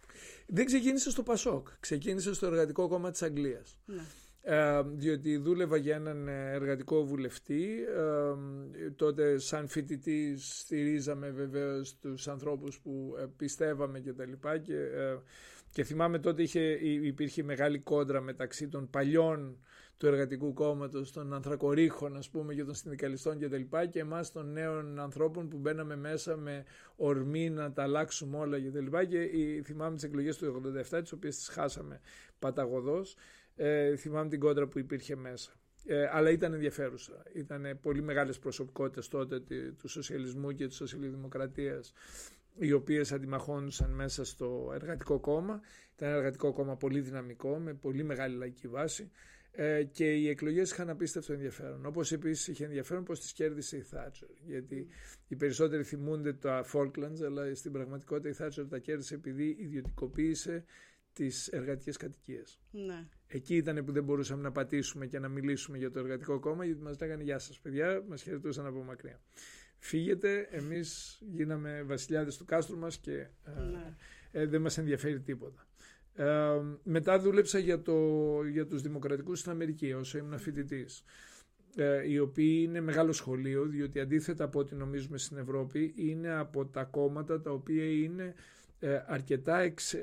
Δεν ξεκίνησε στο Πασόκ, ξεκίνησε στο Εργατικό Κόμμα της Αγγλίας. Ναι. Ε, διότι δούλευα για έναν εργατικό βουλευτή. Ε, τότε σαν φοιτητή στηρίζαμε βεβαίως τους ανθρώπους που ε, πιστεύαμε και τα λοιπά και ε, και θυμάμαι τότε είχε, υπήρχε μεγάλη κόντρα μεταξύ των παλιών του εργατικού κόμματος, των ανθρακορίχων ας πούμε και των συνδικαλιστών κτλ. Και, και εμάς των νέων ανθρώπων που μπαίναμε μέσα με ορμή να τα αλλάξουμε όλα κτλ. Και, και θυμάμαι τις εκλογές του 1987, τις οποίες τις χάσαμε παταγωδός. Ε, θυμάμαι την κόντρα που υπήρχε μέσα. Ε, αλλά ήταν ενδιαφέρουσα. Ήταν πολύ μεγάλες προσωπικότητες τότε του σοσιαλισμού και της σοσιαλδημοκρατίας οι οποίες αντιμαχόντουσαν μέσα στο εργατικό κόμμα. Ήταν ένα εργατικό κόμμα πολύ δυναμικό, με πολύ μεγάλη λαϊκή βάση ε, και οι εκλογές είχαν απίστευτο ενδιαφέρον. Όπως επίσης είχε ενδιαφέρον πως τις κέρδισε η Θάτσερ, γιατί οι περισσότεροι θυμούνται τα Falklands, αλλά στην πραγματικότητα η Θάτσερ τα κέρδισε επειδή ιδιωτικοποίησε τις εργατικές κατοικίες. Ναι. Εκεί ήταν που δεν μπορούσαμε να πατήσουμε και να μιλήσουμε για το εργατικό κόμμα, γιατί μας λέγανε «Γεια σας παιδιά», μας χαιρετούσαν από μακριά φύγετε, εμείς γίναμε βασιλιάδες του κάστρου μας και ε, ναι. ε, δεν μας ενδιαφέρει τίποτα. Ε, μετά δούλεψα για, το, για τους δημοκρατικούς στην Αμερική όσο ήμουν φοιτητής. Ε, οι οποίοι είναι μεγάλο σχολείο διότι αντίθετα από ό,τι νομίζουμε στην Ευρώπη είναι από τα κόμματα τα οποία είναι ε, αρκετά εξ,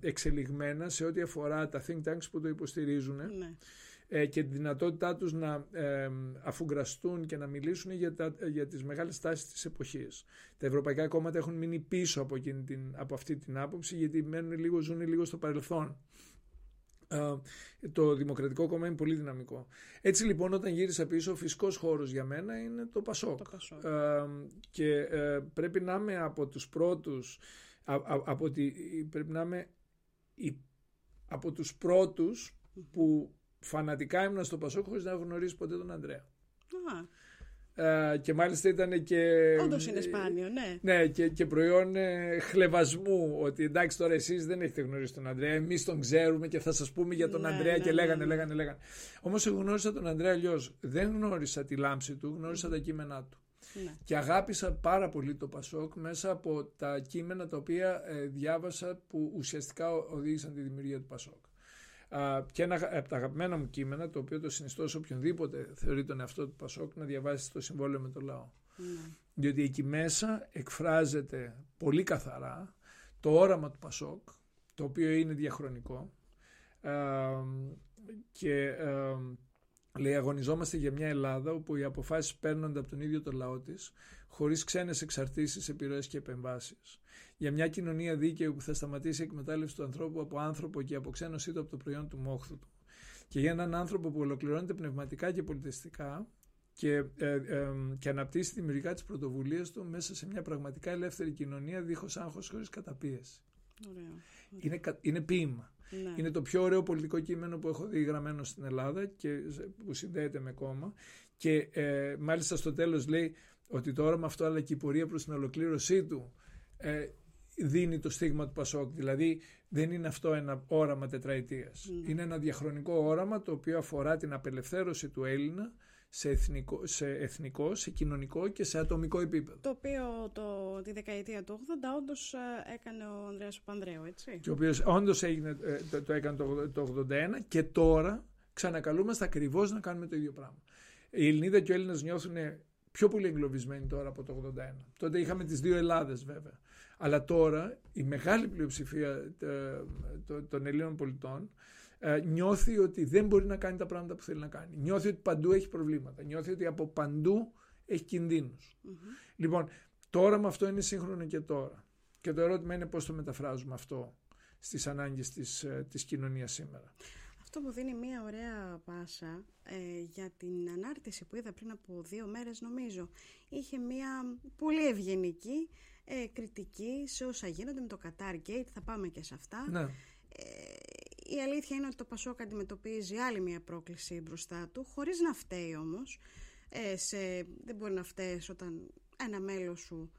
εξελιγμένα σε ό,τι αφορά τα think tanks που το υποστηρίζουν ναι. Ε, και τη δυνατότητά τους να ε, αφουγκραστούν και να μιλήσουν για, τα, για τις μεγάλες τάσεις της εποχής. Τα ευρωπαϊκά κόμματα έχουν μείνει πίσω από, την, από αυτή την άποψη γιατί μένουν λίγο, ζουν λίγο στο παρελθόν. Ε, το Δημοκρατικό Κόμμα είναι πολύ δυναμικό. Έτσι λοιπόν όταν γύρισα πίσω ο φυσικός χώρος για μένα είναι το Πασόκ. και πρέπει να είμαι από τους πρώτους από πρέπει να είμαι από τους πρώτους που φανατικά ήμουν στο Πασόκ χωρίς να έχω γνωρίσει ποτέ τον Ανδρέα. Ε, και μάλιστα ήταν και. Όντως είναι σπάνιο, ναι. Ναι, και, και προϊόν ε, χλεβασμού. Ότι εντάξει, τώρα εσείς δεν έχετε γνωρίσει τον Ανδρέα. Εμείς τον ξέρουμε και θα σας πούμε για τον ναι, Ανδρέα. Ναι, και ναι, λέγανε, λέγανε, λέγανε. Όμως εγώ γνώρισα τον Ανδρέα αλλιώς. Δεν γνώρισα τη λάμψη του, γνώρισα τα κείμενά του. Ναι. Και αγάπησα πάρα πολύ το Πασόκ μέσα από τα κείμενα τα οποία ε, διάβασα που ουσιαστικά οδήγησαν τη δημιουργία του Πασόκ και ένα από τα αγαπημένα μου κείμενα, το οποίο το συνιστώ σε οποιονδήποτε θεωρεί τον εαυτό του Πασόκ, να διαβάσει το συμβόλαιο με το λαό. Mm. Διότι εκεί μέσα εκφράζεται πολύ καθαρά το όραμα του Πασόκ, το οποίο είναι διαχρονικό και λέει αγωνιζόμαστε για μια Ελλάδα όπου οι αποφάσεις παίρνονται από τον ίδιο το λαό της χωρίς ξένες εξαρτήσεις, επιρροές και επεμβάσεις για μια κοινωνία δίκαιου που θα σταματήσει η εκμετάλλευση του ανθρώπου από άνθρωπο και αποξένωσή του από το προϊόν του μόχθου του. Και για έναν άνθρωπο που ολοκληρώνεται πνευματικά και πολιτιστικά και, ε, ε, και αναπτύσσει δημιουργικά τις πρωτοβουλίες του μέσα σε μια πραγματικά ελεύθερη κοινωνία δίχως άγχος χωρίς καταπίεση. Ωραίο, Είναι, είναι ποίημα. Ναι. Είναι το πιο ωραίο πολιτικό κείμενο που έχω δει γραμμένο στην Ελλάδα και που συνδέεται με κόμμα. Και ε, μάλιστα στο τέλος λέει ότι το όραμα αυτό αλλά και η πορεία προς την ολοκλήρωσή του ε, δίνει το στίγμα του Πασόκ. Δηλαδή δεν είναι αυτό ένα όραμα τετραετίας. Mm. Είναι ένα διαχρονικό όραμα το οποίο αφορά την απελευθέρωση του Έλληνα σε εθνικό, σε, εθνικό, σε κοινωνικό και σε ατομικό επίπεδο. Το οποίο το, τη δεκαετία του 80 όντως ε, έκανε ο Ανδρέας Παπανδρέου, έτσι. Και ο οποίος όντως ε, το, το έκανε το, το 81 και τώρα ξανακαλούμαστε ακριβώς να κάνουμε το ίδιο πράγμα. Η Ελληνίδα και ο Έλληνας νιώθουν πιο πολύ εγκλωβισμένοι τώρα από το 81. Τότε είχαμε τις δύο Ελλάδες βέβαια. Αλλά τώρα η μεγάλη πλειοψηφία ε, των Ελλήνων πολιτών ε, νιώθει ότι δεν μπορεί να κάνει τα πράγματα που θέλει να κάνει. Νιώθει ότι παντού έχει προβλήματα. Νιώθει ότι από παντού έχει κινδύνους. Λοιπόν, τώρα με αυτό είναι σύγχρονο και τώρα. Και το ερώτημα είναι πώς το μεταφράζουμε αυτό στις ανάγκες της, ε, της κοινωνίας σήμερα. Αυτό μου δίνει μια ωραία πάσα ε, για την ανάρτηση που είδα πριν από δύο μέρες νομίζω. Είχε μια πολύ ευγενική ε, κριτική σε όσα γίνονται με το Qatar Gate, θα πάμε και σε αυτά. Ναι. Ε, η αλήθεια είναι ότι το Πασόκ αντιμετωπίζει άλλη μια πρόκληση μπροστά του, χωρίς να φταίει όμως. Ε, σε, δεν μπορεί να φταίεις όταν ένα μέλος σου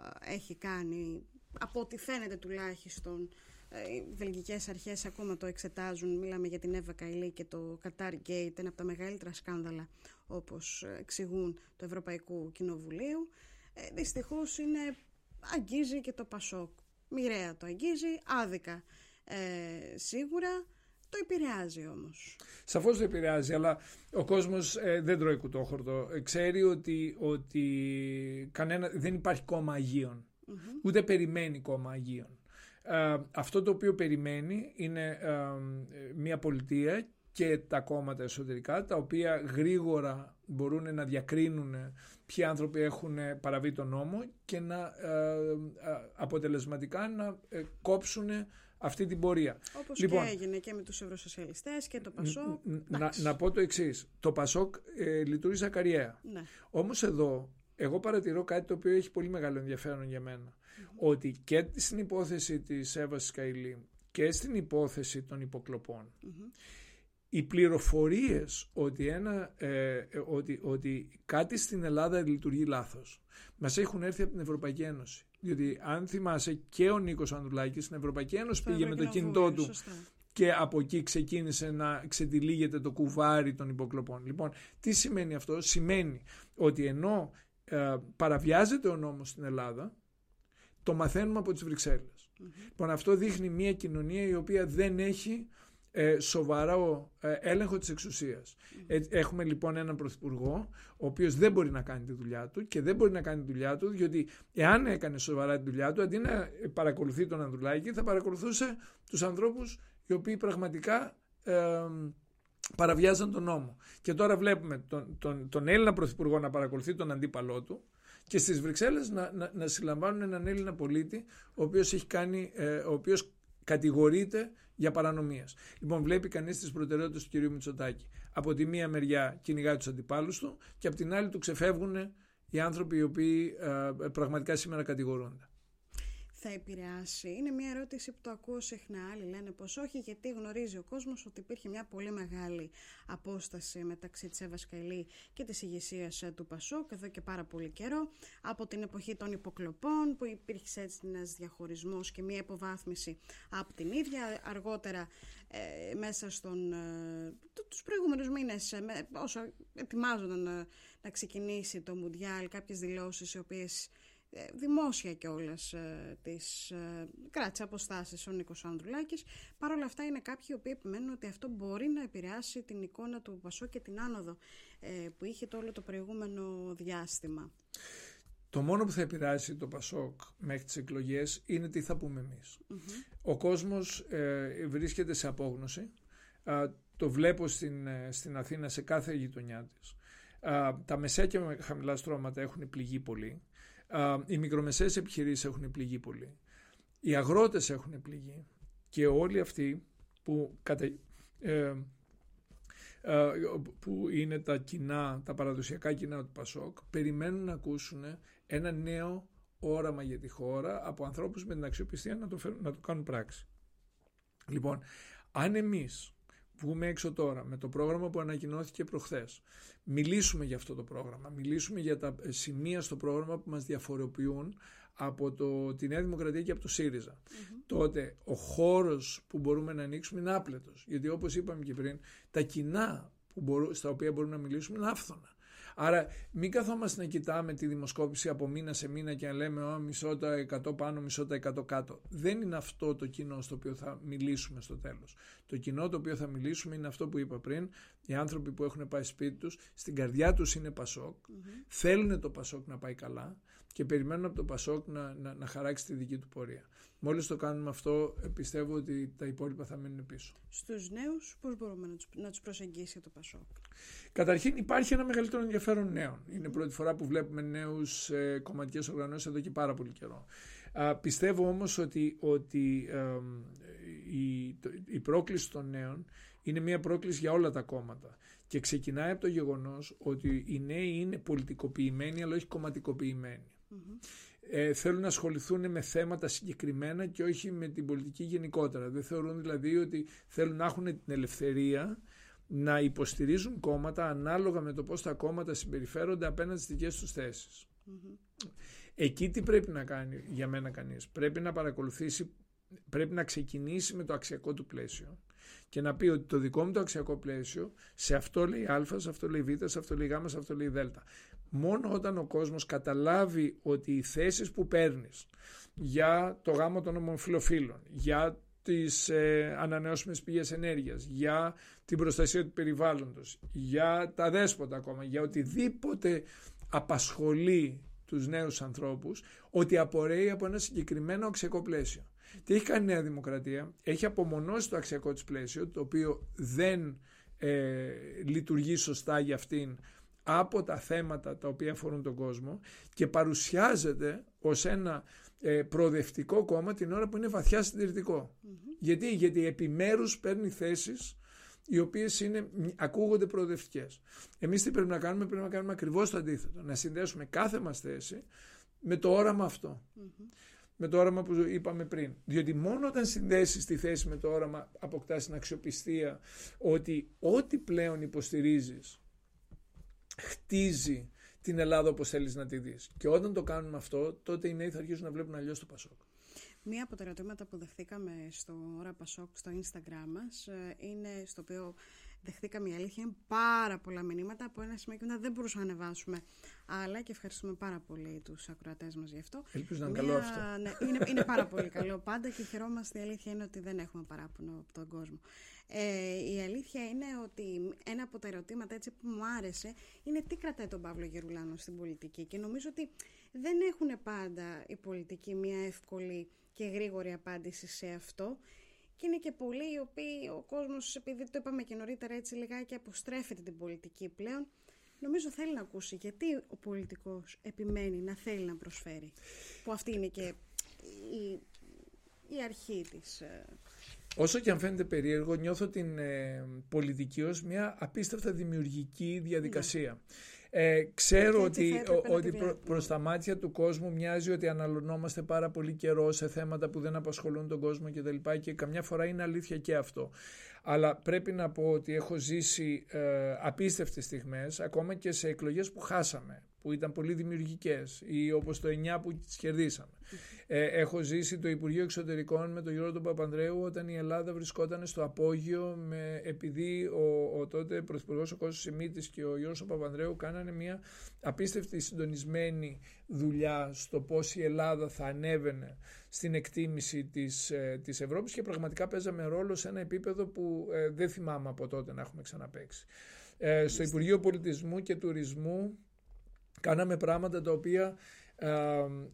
ε, έχει κάνει, από ό,τι φαίνεται τουλάχιστον, ε, οι βελγικές αρχές ακόμα το εξετάζουν. Μιλάμε για την Εύα Καηλή και το Qatar Gate, ένα από τα μεγαλύτερα σκάνδαλα όπως εξηγούν το Ευρωπαϊκού Κοινοβουλίου. Ε, δυστυχώς είναι, αγγίζει και το Πασόκ. Μοιραία το αγγίζει, άδικα ε, σίγουρα. Το επηρεάζει όμως. Σαφώς το επηρεάζει, αλλά ο κόσμος ε, δεν τρώει κουτόχορτο. Ε, ξέρει ότι, ότι κανένα, δεν υπάρχει κόμμα Ούτε περιμένει κόμμα αγίων. Ε, αυτό το οποίο περιμένει είναι μια πολιτεία και τα κόμματα εσωτερικά, τα οποία γρήγορα μπορούν να διακρίνουν ποιοι άνθρωποι έχουν παραβεί τον νόμο και να αποτελεσματικά να κόψουν αυτή την πορεία. Όπως λοιπόν, και έγινε και με τους Ευρωσοσιαλιστές και το ΠΑΣΟΚ. Να, να πω το εξής. Το ΠΑΣΟΚ ε, λειτουργήσε ακαριέα. Ναι. Όμως εδώ εγώ παρατηρώ κάτι το οποίο έχει πολύ μεγάλο ενδιαφέρον για μένα. Ότι και στην υπόθεση της Εύας Σκαϊλή και στην υπόθεση των υποκλοπων οι πληροφορίες ότι, ένα, ε, ότι, ότι κάτι στην Ελλάδα λειτουργεί λάθος μας έχουν έρθει από την Ευρωπαϊκή Ένωση. Διότι αν θυμάσαι και ο Νίκος Ανδρουλάκης στην Ευρωπαϊκή Ένωση πήγε με το κινητό του και από εκεί ξεκίνησε να ξετυλίγεται το κουβάρι των υποκλοπών. Λοιπόν, τι σημαίνει αυτό; Σημαίνει ότι ενώ ε, παραβιάζεται ο νόμος στην Ελλάδα, το μαθαίνουμε από τις βρυξελλες Λοιπόν, αυτό δείχνει μια κοινωνία η οποία δεν έχει ε, σοβαρό ε, έλεγχο της εξουσίας. Ε, έχουμε λοιπόν έναν πρωθυπουργό ο οποίος δεν μπορεί να κάνει τη δουλειά του και δεν μπορεί να κάνει τη δουλειά του διότι εάν έκανε σοβαρά τη δουλειά του αντί να παρακολουθεί τον Ανδρουλάκη θα παρακολουθούσε τους ανθρώπους οι οποίοι πραγματικά ε, παραβιάζαν τον νόμο. Και τώρα βλέπουμε τον, τον, τον Έλληνα πρωθυπουργό να παρακολουθεί τον αντίπαλό του και στις Βρυξέλλες να, να, να συλλαμβάνουν έναν Έλληνα πολίτη ο οποίος, έχει κάνει, ε, ο οποίος κατηγορείται για παρανομίες. Λοιπόν, βλέπει κανείς τις προτεραιότητες του κυρίου Μητσοτάκη. Από τη μία μεριά κυνηγάει τους αντιπάλους του και από την άλλη του ξεφεύγουν οι άνθρωποι οι οποίοι ε, πραγματικά σήμερα κατηγορούνται θα επηρεάσει. Είναι μια ερώτηση που το ακούω συχνά. Άλλοι λένε πως όχι, γιατί γνωρίζει ο κόσμος ότι υπήρχε μια πολύ μεγάλη απόσταση μεταξύ της Εύα Καηλή και της ηγεσίας ε, του Πασόκ εδώ και πάρα πολύ καιρό. Από την εποχή των υποκλοπών που υπήρχε έτσι ένας διαχωρισμός και μια υποβάθμιση από την ίδια. Αργότερα ε, μέσα στον, ε, τους προηγούμενους μήνες ε, όσο ετοιμάζονταν ε, να ξεκινήσει το Μουντιάλ κάποιες δηλώσεις οι οποίες ε, δημόσια κιόλας ε, τις ε, κράτησε αποστάσεις ο Νίκος Ανδρουλάκης. Παρ' όλα αυτά είναι κάποιοι οι οποίοι επιμένουν ότι αυτό μπορεί να επηρεάσει την εικόνα του Πασό και την άνοδο που είχε το όλο το προηγούμενο διάστημα. Το μόνο που θα επηρεάσει το Πασόκ μέχρι τις εκλογές είναι τι θα πούμε εμείς. Ο κόσμος βρίσκεται σε απόγνωση. το βλέπω στην, στην Αθήνα σε κάθε γειτονιά της. τα μεσαία και χαμηλά στρώματα έχουν πληγεί πολύ οι μικρομεσαίες επιχειρήσεις έχουν πληγεί πολύ. Οι αγρότες έχουν πληγεί και όλοι αυτοί που, ε, ε, που είναι τα κοινά, τα παραδοσιακά κοινά του Πασόκ περιμένουν να ακούσουν ένα νέο όραμα για τη χώρα από ανθρώπους με την αξιοπιστία να το, να το κάνουν πράξη. Λοιπόν, αν εμείς βγούμε έξω τώρα με το πρόγραμμα που ανακοινώθηκε προχθές, μιλήσουμε για αυτό το πρόγραμμα, μιλήσουμε για τα σημεία στο πρόγραμμα που μας διαφοροποιούν από το, τη Νέα Δημοκρατία και από το ΣΥΡΙΖΑ. Τότε ο χώρος που μπορούμε να ανοίξουμε είναι άπλετος. Γιατί όπως είπαμε και πριν, τα κοινά που μπορού, στα οποία μπορούμε να μιλήσουμε είναι άφθονα. Άρα μην καθόμαστε να κοιτάμε τη δημοσκόπηση από μήνα σε μήνα και να λέμε «Ω, μισό τα 100 πάνω, μισό τα 100 κάτω». Δεν είναι αυτό το κοινό στο οποίο θα μιλήσουμε στο τέλος. Το κοινό το οποίο θα μιλήσουμε είναι αυτό που είπα πριν, οι άνθρωποι που έχουν πάει σπίτι τους, στην καρδιά τους είναι Πασόκ, θέλουν το Πασόκ να πάει καλά και περιμένουν από το Πασόκ να, να, να χαράξει τη δική του πορεία. Μόλις το κάνουμε αυτό, ε, πιστεύω ότι τα υπόλοιπα θα μείνουν πίσω. Στους νέους πώς μπορούμε να τους, να τους προσεγγίσει το Πασόκ; Καταρχήν υπάρχει ένα μεγαλύτερο ενδιαφέρον νέων. Είναι πρώτη φορά που βλέπουμε νέους ε, κομματικές οργανώσεις εδώ και πάρα πολύ καιρό. Α, πιστεύω όμως ότι, ότι ε, η, το, η πρόκληση των νέων είναι μια πρόκληση για όλα τα κόμματα και ξεκινάει από το γεγονός ότι οι νέοι είναι πολιτικοποιημένοι αλλά όχι κομματικοποιημένοι. Ε, θέλουν να ασχοληθούν με θέματα συγκεκριμένα και όχι με την πολιτική γενικότερα. Δεν θεωρούν δηλαδή ότι θέλουν να έχουν την ελευθερία να υποστηρίζουν κόμματα ανάλογα με το πώς τα κόμματα συμπεριφέρονται απέναντι στις δικές τους θεσεις Εκεί τι πρέπει να κάνει για μένα κανείς; Πρέπει να παρακολουθήσει, πρέπει να ξεκινήσει με το αξιακό του πλαίσιο και να πει ότι το δικό μου το αξιακό πλαίσιο σε αυτό λέει α, σε αυτό λέει β, σε αυτό λέει γ, σε αυτό λέει δ. Μόνο όταν ο κόσμος καταλάβει ότι οι θέσεις που παίρνεις για το γάμο των ομοφιλοφίλων, για τις ε, ανανεώσιμες πηγές ενέργειας, για την προστασία του περιβάλλοντος, για τα δέσποτα ακόμα, για οτιδήποτε απασχολεί τους νέους ανθρώπους, ότι απορρέει από ένα συγκεκριμένο αξιακό πλαίσιο. Τι έχει κάνει η Νέα Δημοκρατία, έχει απομονώσει το αξιακό της πλαίσιο, το οποίο δεν ε, λειτουργεί σωστά για αυτήν από τα θέματα τα οποία αφορούν τον κόσμο και παρουσιάζεται ως ένα ε, προοδευτικό κόμμα την ώρα που είναι βαθιά Γιατί; Γιατί επιμέρους παίρνει θέσεις οι οποίες είναι, ακούγονται προοδευτικές. Εμείς τι πρέπει να κάνουμε, πρέπει να κάνουμε ακριβώς το αντίθετο. Να συνδέσουμε κάθε μας θέση με το όραμα Με το όραμα που είπαμε πριν. Διότι μόνο όταν συνδέσεις τη θέση με το όραμα αποκτάς την αξιοπιστία ότι ό,τι πλέον υποστηρίζεις χτίζει την Ελλάδα όπως θέλεις να τη δεις. Και όταν το κάνουμε αυτό, τότε οι νέοι θα αρχίσουν να βλέπουν αλλιώς το Πασόκ. Μία από τα ερωτήματα που δεχθήκαμε στο Ωρα Πασόκ στο Instagram μας ε, είναι στο οποίο δεχθήκαμε η αλήθεια είναι πάρα πολλά μηνύματα από ένα σημείο και δεν μπορούσαμε να ανεβάσουμε άλλα και ευχαριστούμε πάρα πολύ τους ακροατές μας γι' αυτό. Ελπίζω να είναι καλό αυτό. [laughs] Ναι, είναι, είναι πάρα πολύ καλό πάντα και χαιρόμαστε η αλήθεια είναι ότι δεν έχουμε παράπονο από τον κόσμο. Ε, η αλήθεια είναι ότι ένα από τα ερωτήματα έτσι που μου άρεσε είναι τι κρατάει τον Παύλο Γερουλάνο στην πολιτική και νομίζω ότι δεν έχουν πάντα οι πολιτικοί μια εύκολη και γρήγορη απάντηση σε αυτό και είναι και πολλοί οι οποίοι ο κόσμος επειδή το είπαμε και νωρίτερα έτσι λιγάκι αποστρέφεται την πολιτική πλέον νομίζω θέλει να ακούσει γιατί ο πολιτικός επιμένει να θέλει να προσφέρει που αυτή είναι και η, η αρχή της ε, Όσο και αν φαίνεται περίεργο, νιώθω την ε, πολιτική ως μια απίστευτα δημιουργική διαδικασία. Ναι. Ε, ξέρω ότι, ότι προ, προς τα μάτια του κόσμου μοιάζει ότι αναλωνόμαστε πάρα πολύ καιρό σε θέματα που δεν απασχολούν τον κόσμο και τα λοιπά και καμιά φορά είναι αλήθεια και αυτό. Αλλά πρέπει να πω ότι έχω ζήσει ε, απίστευτες στιγμές ακόμα και σε εκλογές που χάσαμε που ήταν πολύ δημιουργικές ή όπως το 9 που τις κερδίσαμε. Ε, έχω ζήσει το Υπουργείο Εξωτερικών με τον Γιώργο τον Παπανδρέου όταν η Ελλάδα βρισκόταν στο απόγειο με, επειδή ο, ο τότε Πρωθυπουργός ο Κώστας Σιμίτης και ο Γιώργος Παπανδρέου κάνανε μια απίστευτη συντονισμένη δουλειά στο πώς η Ελλάδα θα ανέβαινε στην εκτίμηση της, ε, της Ευρώπης και πραγματικά παίζαμε ρόλο σε ένα επίπεδο που ε, δεν θυμάμαι από τότε να έχουμε ξαναπέξει. Ε, στο Υπουργείο Πολιτισμού και Τουρισμού κάναμε πράγματα τα οποία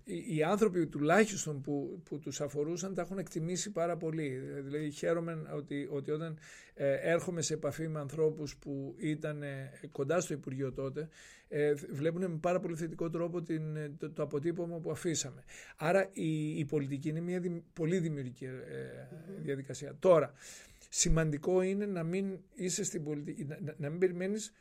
οι άνθρωποι τουλάχιστον που, που τους αφορούσαν τα έχουν εκτιμήσει πάρα πολύ. Δηλαδή χαίρομαι ότι, ότι όταν ε, έρχομαι σε επαφή με ανθρώπους που ήταν ε, κοντά στο Υπουργείο τότε ε, βλέπουν με πάρα πολύ θετικό τρόπο την, το, το αποτύπωμα που αφήσαμε. Άρα η, η πολιτική είναι μια πολύ δημιουργική διαδικασία. Τώρα, σημαντικό είναι να μην είσαι στην πολιτική, να, να μην περιμένεις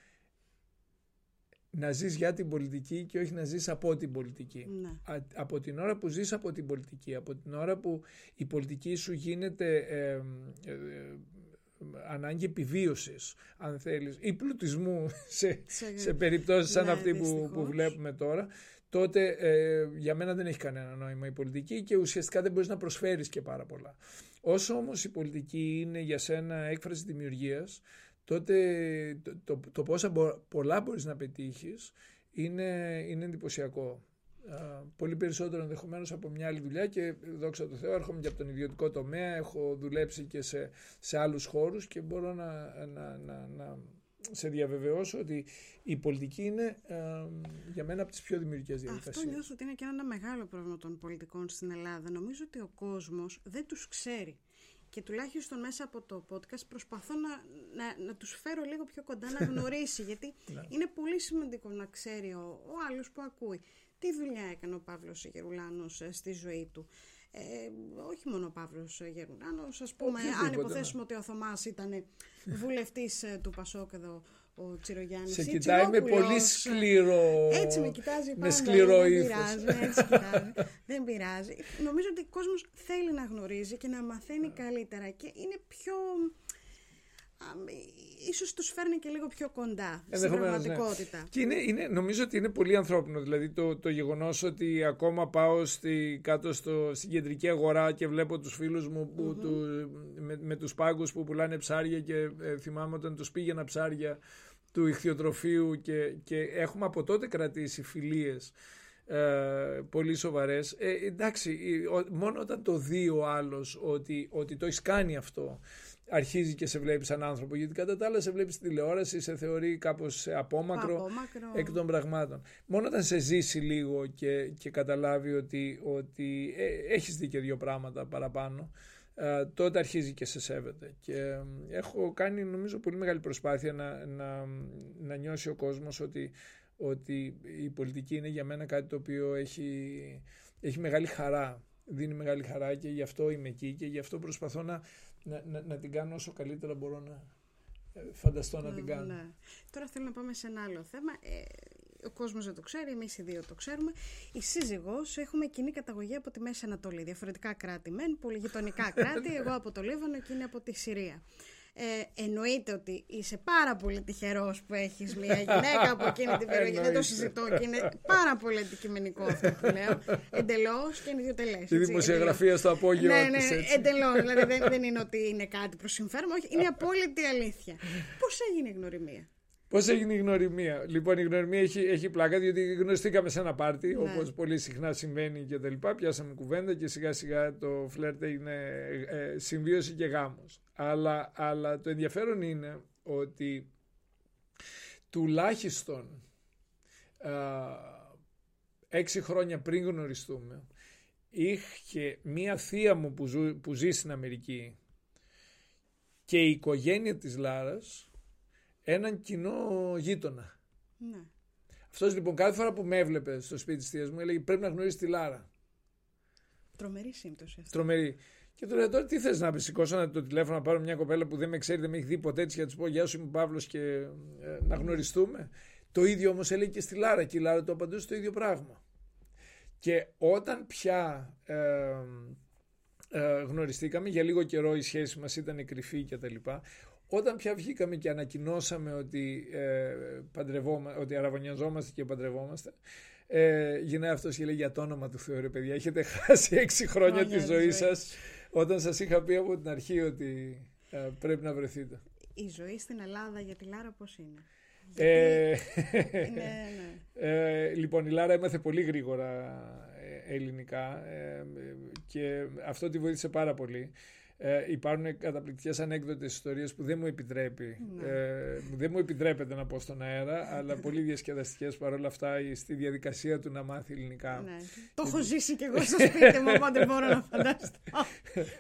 να ζεις για την πολιτική και όχι να ζεις από την πολιτική. Ναι. από την ώρα που ζεις από την πολιτική, από την ώρα που η πολιτική σου γίνεται ε, ε, ανάγκη επιβίωσης, αν θέλεις, ή πλουτισμού [laughs] σε, σε, σε περιπτώσεις σαν ναι, αυτή που, που βλέπουμε τώρα, τότε ε, για μένα δεν έχει κανένα νόημα η πολιτική και ουσιαστικά δεν μπορείς να προσφέρεις και πάρα πολλά. Όσο όμως η πολιτική είναι για σένα έκφραση δημιουργίας, τότε το, το, το πόσα μπο- πολλά μπορείς να πετύχεις είναι, είναι εντυπωσιακό. Α, πολύ περισσότερο ενδεχομένως από μια άλλη δουλειά και δόξα τω Θεώ έρχομαι και από τον ιδιωτικό τομέα, έχω δουλέψει και σε, σε άλλους χώρους και μπορώ να, να, να, να σε διαβεβαιώσω ότι η πολιτική είναι ε, για μένα από τις πιο δημιουργικές Αυτό διαδικασίες. νιώθω ότι είναι και ένα μεγάλο πρόβλημα των πολιτικών στην Ελλάδα. Νομίζω ότι ο κόσμος δεν τους ξέρει. Και τουλάχιστον μέσα από το podcast προσπαθώ να, να, να τους φέρω λίγο πιο κοντά να γνωρίσει. γιατί [laughs] Ναι. είναι πολύ σημαντικό να ξέρει ο, ο άλλος που ακούει τι δουλειά έκανε ο Παύλος Γερουλάνος ε, στη ζωή του. Ε, όχι μόνο ο Παύλος Γερουλάνος, ας πούμε, αν Οποιοδήποτε, ναι. υποθέσουμε ότι ο Θωμάς ήταν [laughs] βουλευτής ε, του Πασόκ εδώ, ο Τσιρογιάννης Σε ή κοιτάει με Τσιρόπουλος, πολύ ε, σκληρό. έτσι με κοιτάζει με πάντα, σκληρό δεν ύφος. πειράζει, [laughs] έτσι κοιτάζει. δεν πειράζει. Νομίζω ότι ο κόσμος θέλει να γνωρίζει και να μαθαίνει καλύτερα και είναι πιο... Α, ίσως τους φέρνει και λίγο πιο κοντά στην Ενδεχομένως, ναι. πραγματικότητα. Και είναι, είναι, νομίζω ότι είναι πολύ ανθρώπινο. Δηλαδή το, το γεγονός ότι ακόμα πάω στη, κάτω στο, στην κεντρική αγορά και βλέπω τους φίλους μου που, του, με, με τους πάγκους που πουλάνε ψάρια και ε, θυμάμαι όταν τους πήγαινα ψάρια του ηχθειοτροφείου και, και έχουμε από τότε κρατήσει φιλίες ε, πολύ σοβαρές. Ε, εντάξει, ε, ο- μόνο όταν το δει ο άλλος ότι, ότι το έχεις κάνει αυτό αρχίζει και σε βλέπει σαν άνθρωπο. Γιατί κατά τα άλλα σε βλέπεις στη τηλεόραση, σε θεωρεί κάπως απόμακρο, Απόμακρο. εκ των πραγμάτων. Μόνο όταν σε ζήσει λίγο και, και καταλάβει ότι, ότι ε, έχεις δει και δύο πράγματα παραπάνω, ε, τότε αρχίζει και σε σέβεται. Και ε, έχω κάνει νομίζω πολύ μεγάλη προσπάθεια να, να, να νιώσει ο κόσμος ότι, ότι η πολιτική είναι για μένα κάτι το οποίο έχει, έχει μεγάλη χαρά. Δίνει μεγάλη χαρά και γι' αυτό είμαι εκεί και γι' αυτό προσπαθώ να, να, να, να την κάνω όσο καλύτερα μπορώ να ε, φανταστώ να την κάνω. Ναι. Τώρα θέλω να πάμε σε ένα άλλο θέμα. Ε, ο κόσμος δεν το ξέρει, εμείς οι δύο το ξέρουμε. Η σύζυγός έχουμε κοινή καταγωγή από τη Μέση Ανατολή. Διαφορετικά κράτη μεν, πολυγειτονικά κράτη. [laughs] Εγώ από το Λίβανο, εκείνη από τη Συρία. Ε, εννοείται ότι είσαι πάρα πολύ τυχερός που έχεις μια γυναίκα από εκείνη την περιοχή. δεν το Εννοείται. συζητώ και είναι πάρα πολύ αντικειμενικό αυτό που λέω. Εντελώς και είναι ιδιωτελές. Η έτσι, δημοσιογραφία στο απόγειο ναι, ναι, της έτσι. εντελώς. δηλαδή δεν, δεν είναι ότι είναι κάτι προς συμφέρον, όχι, είναι απόλυτη αλήθεια. Πώς έγινε η γνωριμία, Πώς έγινε η γνωριμία; Λοιπόν, η γνωριμία έχει, έχει πλάκα διότι γνωριστήκαμε σε ένα πάρτι, Ναι. όπως πολύ συχνά συμβαίνει και τα λοιπά. Πιάσαμε κουβέντα και σιγά σιγά το φλερτ έγινε ε, συμβίωση και γάμος. Αλλά, αλλά το ενδιαφέρον είναι ότι τουλάχιστον α, έξι χρόνια πριν γνωριστούμε είχε μία θεία μου που, ζου, που ζει στην Αμερική και η οικογένεια της Λάρας έναν κοινό γείτονα. Ναι. Αυτός λοιπόν κάθε φορά που με έβλεπε στο σπίτι της θεία μου έλεγε Πρέπει να γνωρίσει τη Λάρα. Τρομερή σύμπτωση αυτή. Τρομερή. Και του λέω τώρα τι θες να πεις, σηκώσω να το τηλέφωνο να πάρω μια κοπέλα που δεν με ξέρει, δεν με έχει δει ποτέ έτσι για να του πω Γεια σου, είμαι Παύλος και ε, να γνωριστούμε. Το ίδιο όμως έλεγε και στη Λάρα και η Λάρα το απαντούσε το ίδιο πράγμα. Και όταν πια ε, ε, γνωριστήκαμε, για λίγο καιρό η σχέση μας ήταν κρυφή και τα λοιπά, όταν πια βγήκαμε και ανακοινώσαμε ότι, ε, παντρευόμα, ότι αραβωνιαζόμαστε και παντρευόμαστε, ε, γυρνάει αυτός και λέει για το όνομα του Θεού ρε παιδιά, έχετε χάσει έξι χρόνια Χρόνια της της ζωής ζωής. σας όταν σας είχα πει από την αρχή ότι ε, πρέπει να βρεθείτε. Η ζωή στην Ελλάδα για τη Λάρα πώς είναι; Ε, [laughs] Ναι, ναι. Ε, λοιπόν, η Λάρα έμαθε πολύ γρήγορα ε, ελληνικά ε, και αυτό τη βοήθησε πάρα πολύ. Ε, υπάρχουν καταπληκτικές ανέκδοτες ιστορίες που δεν μου επιτρέπει. Ε, δεν μου επιτρέπεται να πω στον αέρα, αλλά πολύ διασκεδαστικές παρόλα αυτά στη διαδικασία του να μάθει ελληνικά. ναι. Το έχω ζήσει κι εγώ στο [laughs] σπίτι μου, οπότε μπορώ να φανταστώ.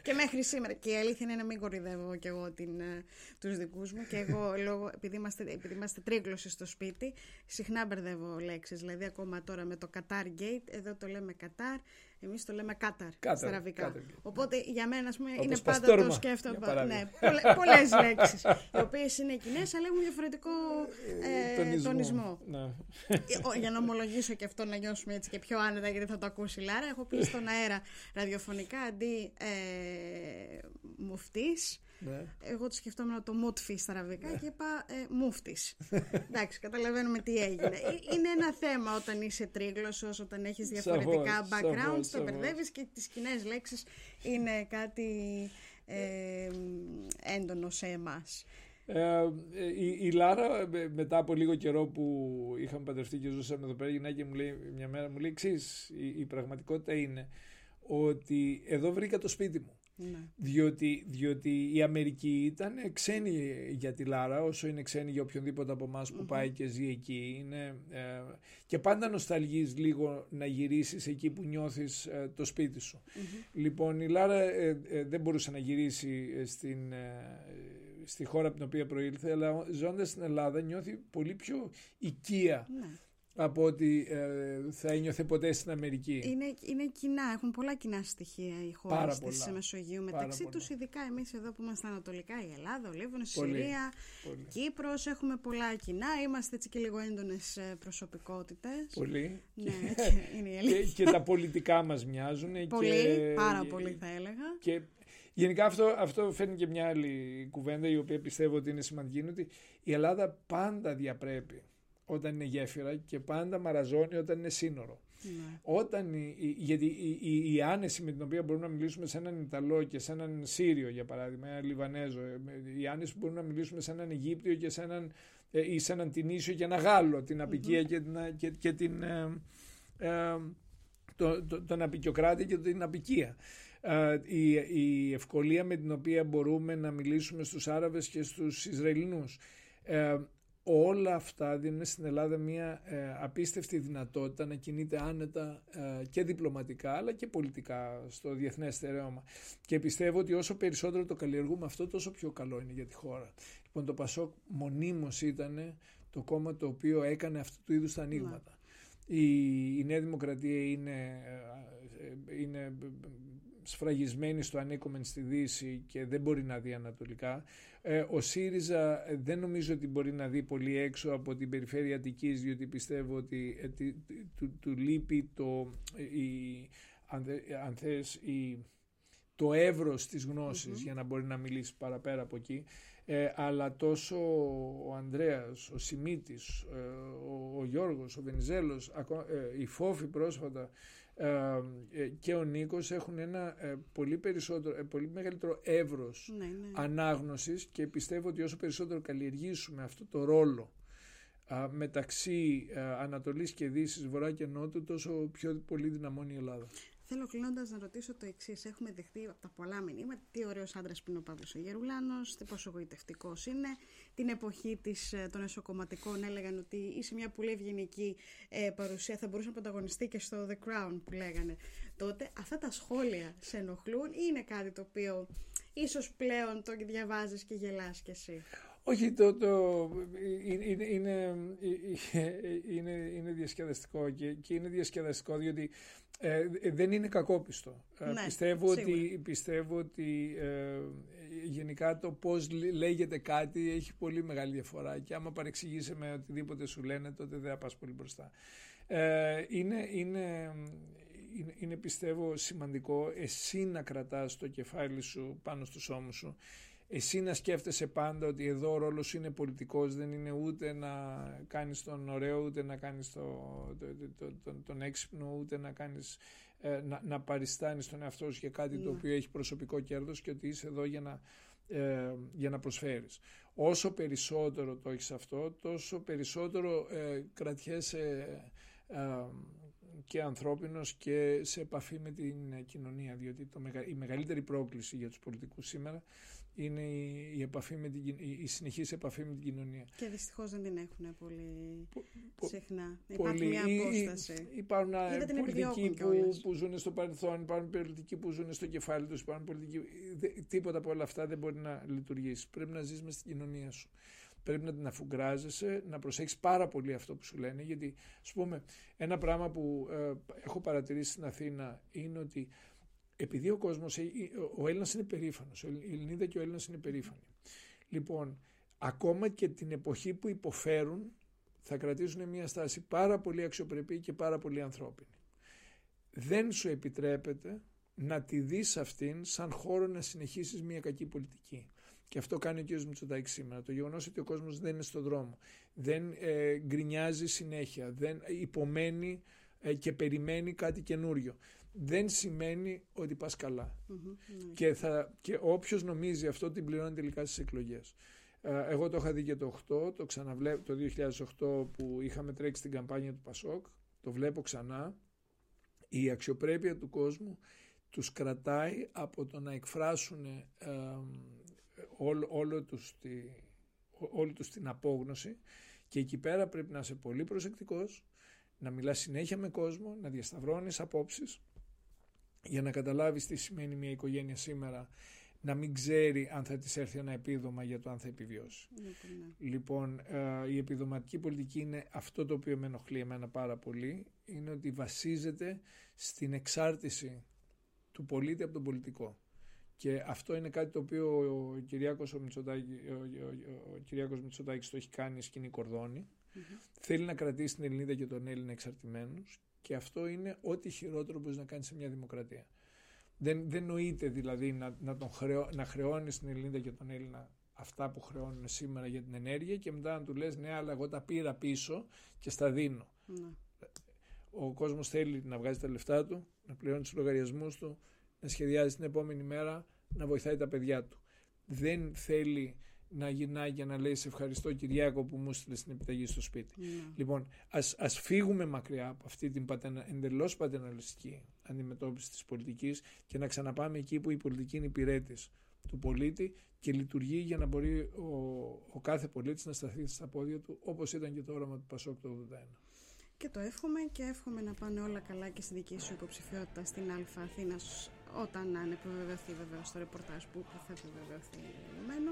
και μέχρι σήμερα. Και η αλήθεια είναι να μην κορυδεύω κι εγώ την, ε, τους δικούς μου. Και εγώ, λόγω, επειδή είμαστε, επειδή είμαστε τρίγλωσοι στο σπίτι, συχνά μπερδεύω λέξεις. Δηλαδή, ακόμα τώρα με το Qatar Gate, εδώ το λέμε Qatar, εμείς το λέμε Qatar, Qatar, στα αραβικά. Qatar Gate. Οπότε για μένα, ας πούμε, Όπως είναι πάντα παστόρμα, το σκέφτομαι. για παράδειγμα. Ναι, πολλε, [laughs] πολλές λέξεις, οι οποίες είναι κοινές, αλλά έχουν διαφορετικό ε, τονισμό. Ναι. Ε, ο- για να ομολογήσω και αυτό να νιώσουμε έτσι και πιο άνετα γιατί θα το ακούσει η Λάρα έχω πει στον αέρα ραδιοφωνικά αντί ε, μουφτής Ναι. εγώ το σκεφτόμουν το μούτφι στα αραβικά και είπα ε, μούφτης [laughs] εντάξει καταλαβαίνουμε τι έγινε. Ε, είναι ένα θέμα όταν είσαι τρίγλωσσος όταν έχεις διαφορετικά Σαφώς, backgrounds σαφώς, το σαφώς. μπερδεύεις και τις κοινέ λέξεις είναι κάτι ε, έντονο σε εμάς. Ε, η, η Λάρα ε, μετά από λίγο καιρό που είχαμε παντρευτεί και ζούσαμε εδώ πέρα η γυναίκα μου λέει μια μέρα μου λέει εξής, η, η πραγματικότητα είναι ότι εδώ βρήκα το σπίτι μου Ναι. διότι, διότι η Αμερική ήταν ξένη για τη Λάρα όσο είναι ξένη για οποιονδήποτε από εμάς που πάει και ζει εκεί είναι, ε, και πάντα νοσταλγείς λίγο να γυρίσεις εκεί που νιώθεις ε, το σπίτι σου λοιπόν η Λάρα ε, ε, δεν μπορούσε να γυρίσει ε, στην, ε, στη χώρα από την οποία προήλθε αλλά ζώντας στην Ελλάδα νιώθει πολύ πιο οικία Ναι. Από ότι ε, θα ένιωθε ποτέ στην Αμερική Είναι, είναι κοινά, έχουν πολλά κοινά στοιχεία οι Πάρα χώρε της πολλά. Μεσογείου Πάρα μεταξύ πολλά. τους, ειδικά εμείς εδώ που είμαστε ανατολικά, η Ελλάδα, ο Λίβανος, η Πολύ. Συρία, Πολύ. Κύπρος, έχουμε πολλά κοινά. Είμαστε έτσι και λίγο έντονες προσωπικότητες. πολύ Ναι, έτσι είναι η και, αλήθεια. και τα πολιτικά μας μοιάζουν Πολύ, και, πάρα πολύ θα έλεγα. και γενικά αυτό, αυτό φέρνει και μια άλλη κουβέντα η οποία πιστεύω ότι είναι σημαντική είναι ότι η Ελλάδα πάντα διαπρέπει όταν είναι γέφυρα και πάντα μαραζώνει όταν είναι σύνορο. Ναι. Όταν η, η- γιατί η, η, η άνεση με την οποία μπορούμε να μιλήσουμε σε έναν Ιταλό και σε έναν Σύριο για παράδειγμα, έναν Λιβανέζο, ε, η άνεση που μπορούμε να μιλήσουμε σε έναν Αιγύπτιο και σε έναν, ε, ή σε έναν Τινήσιο και ένα Γάλλο, την απικία και, την, και, και την, ε, ε, το, το, τον απικιοκράτη και την απικία. Ε, η, η ευκολία με την οποία μπορούμε να μιλήσουμε στους Άραβες και στους Ισραηλινούς. Ε, όλα αυτά δίνουν στην Ελλάδα μια ε, απίστευτη δυνατότητα να κινείται άνετα ε, και διπλωματικά αλλά και πολιτικά στο διεθνές στερέωμα. Και πιστεύω ότι όσο περισσότερο το καλλιεργούμε αυτό τόσο πιο καλό είναι για τη χώρα. Λοιπόν το Πασόκ μονίμως ήταν το κόμμα το οποίο έκανε αυτού του είδους τα ανοίγματα. Η, η Νέα Δημοκρατία είναι, ε, είναι σφραγισμένη στο ανήκομεν στη Δύση και δεν μπορεί να δει ανατολικά. Ε, ο ΣΥΡΙΖΑ ε, δεν νομίζω ότι μπορεί να δει πολύ έξω από την περιφέρεια Αττικής διότι πιστεύω ότι ε, τι- τι- του, του λείπει το, η, αν, θε- αν θες, η, το εύρος της γνωσης για να μπορεί να μιλήσει παραπέρα από εκεί. Ε, αλλά τόσο ο Ανδρέας, ο Σιμίτης, ε, ο, ο Γιώργος, ο Βενιζέλος, ακό- ε, η Φόφη πρόσφατα ε, ε, και ο Νίκος έχουν ένα ε, πολύ, περισσότερο, ε, πολύ μεγαλύτερο εύρος Ναι, ναι. ανάγνωσης και πιστεύω ότι όσο περισσότερο καλλιεργήσουμε αυτό το ρόλο α, μεταξύ α, Ανατολής και Δύσης, Βορρά και Νότου, τόσο πιο πολύ δυναμώνει η Ελλάδα. Θέλω κλείνοντα να ρωτήσω το εξή. Έχουμε δεχτεί από τα πολλά μηνύματα τι ωραίο άντρα που είναι ο Παύλο ο Γερουλάνο, τι πόσο εγωιτευτικό είναι. Την εποχή της, ε, των εσωκομματικών έλεγαν ότι είσαι μια πολύ ευγενική ε, παρουσία, θα μπορούσε να πρωταγωνιστεί και στο The Crown που λέγανε τότε. Αυτά τα σχόλια σε ενοχλούν ή είναι κάτι το οποίο ίσως πλέον το διαβάζεις και γελάς κι εσύ. Όχι, το, το, είναι, είναι, είναι, είναι, είναι διασκεδαστικό και, και είναι διασκεδαστικό διότι ε, δεν είναι κακόπιστο. Ε, Ναι, πιστεύω, σίγουρα. ότι, πιστεύω ότι ε, γενικά το πώς λέ- λέγεται κάτι έχει πολύ μεγάλη διαφορά και άμα παρεξηγήσει με οτιδήποτε σου λένε τότε δεν θα πας πολύ μπροστά. Ε, είναι, είναι, είναι, είναι πιστεύω σημαντικό εσύ να κρατάς το κεφάλι σου πάνω στους ώμους σου εσύ να σκέφτεσαι πάντα ότι εδώ ο ρόλος σου είναι πολιτικός, δεν είναι ούτε να κάνεις τον ωραίο, ούτε να κάνεις το, το, το, τον- τον έξυπνο, ούτε να κάνεις ε, να, να παριστάνεις τον εαυτό σου για κάτι το Ναι. οποίο έχει προσωπικό κέρδος και ότι είσαι εδώ για να, ε, για να προσφέρεις. Όσο περισσότερο το έχεις αυτό, τόσο περισσότερο ε, κρατιέσαι ε, και ανθρώπινος και σε επαφή με την ε, κοινωνία, διότι το, μεγα- η μεγαλύτερη πρόκληση για τους πολιτικούς σήμερα είναι η, η, επαφή με την, κοι- η, η συνεχής επαφή με την κοινωνία. Και δυστυχώς δεν την έχουν πολύ πο- συχνά. Υπάρχει Πολύ- μια ή- ή- απόσταση. Υπάρχουν α, Είδα την πολιτικοί επιδιώκουν που, κιόλας. που ζουν στο παρελθόν, υπάρχουν πολιτικοί που ζουν στο κεφάλι τους, υπάρχουν πολιτικοί... δε- τίποτα από όλα αυτά δεν μπορεί να λειτουργήσει. Πρέπει να ζεις μες στην κοινωνία σου. Πρέπει να την αφουγκράζεσαι, να προσέχεις πάρα πολύ αυτό που σου λένε, γιατί, ας πούμε, ένα πράγμα που ε, έχω παρατηρήσει στην Αθήνα είναι ότι επειδή ο κόσμος, ε, ε, ο Έλληνας είναι περήφανος, η Ελληνίδα και ο Έλληνας είναι περήφανοι. Λοιπόν, ακόμα και την εποχή που υποφέρουν, θα κρατήσουν μια στάση πάρα πολύ αξιοπρεπή και πάρα πολύ ανθρώπινη. Δεν σου επιτρέπεται να τη δεις αυτήν σαν χώρο να συνεχίσεις μια κακή πολιτική. Και αυτό κάνει ο κ. Μητσοτάκης σήμερα. Το γεγονός ότι ο κόσμος δεν είναι στον δρόμο, δεν ε, γκρινιάζει συνέχεια, δεν υπομένει ε, και περιμένει κάτι καινούριο. Δεν σημαίνει ότι πας καλά. Μμμ, ναι. Και, θα, και όποιος νομίζει αυτό την πληρώνει τελικά στις εκλογές. Ε, εγώ το είχα δει και το 8, το, ξαναβλέπω, το 2008 που είχαμε τρέξει την καμπάνια του Πασόκ, το βλέπω ξανά. Η αξιοπρέπεια του κόσμου τους κρατάει από το να εκφράσουν ε, όλο, όλο, τους τη, όλη τους την απόγνωση και εκεί πέρα πρέπει να είσαι πολύ προσεκτικός, να μιλάς συνέχεια με κόσμο, να διασταυρώνεις απόψεις για να καταλάβεις τι σημαίνει μια οικογένεια σήμερα να μην ξέρει αν θα της έρθει ένα επίδομα για το αν θα επιβιώσει. Ναι. Λοιπόν, ε, η επιδοματική πολιτική είναι αυτό το οποίο με ενοχλεί εμένα πάρα πολύ, είναι ότι βασίζεται στην εξάρτηση του πολίτη από τον πολιτικό. Και αυτό είναι κάτι το οποίο ο Κυριάκος, ο Μητσοτάκη, ο, Κυριάκος Μητσοτάκης το έχει κάνει σκηνή Θέλει να κρατήσει την Ελληνίδα και τον Έλληνα εξαρτημένους και αυτό είναι ό,τι χειρότερο μπορείς να κάνεις σε μια δημοκρατία. Δεν, δεν νοείται δηλαδή να, να, τον χρεώ, να χρεώνεις την Ελληνίδα και τον Έλληνα αυτά που χρεώνουν σήμερα για την ενέργεια και μετά να του λες ναι αλλά εγώ τα πήρα πίσω και στα δίνω. Ναι. Ο κόσμος θέλει να βγάζει τα λεφτά του, να πληρώνει τους λογαριασμούς του, να σχεδιάζει την επόμενη μέρα, να βοηθάει τα παιδιά του. Δεν θέλει να γυρνάει για να λέει σε ευχαριστώ Κυριάκο που μου στείλε την επιταγή στο σπίτι. Ναι. Λοιπόν, ας, ας φύγουμε μακριά από αυτή την πατενα, εντελώς πατερναλιστική αντιμετώπιση της πολιτικής και να ξαναπάμε εκεί που η πολιτική είναι υπηρέτης του πολίτη και λειτουργεί για να μπορεί ο, ο κάθε πολίτης να σταθεί στα πόδια του όπως ήταν και το όραμα του Πασόκ το 1981. Και το εύχομαι και εύχομαι να πάνε όλα καλά και στη δική σου υποψηφιότητα στην Αλφα Αθήνας όταν αν επιβεβαιωθεί βεβαίω το ρεπορτάζ που θα επιβεβαιωθεί δεδομένο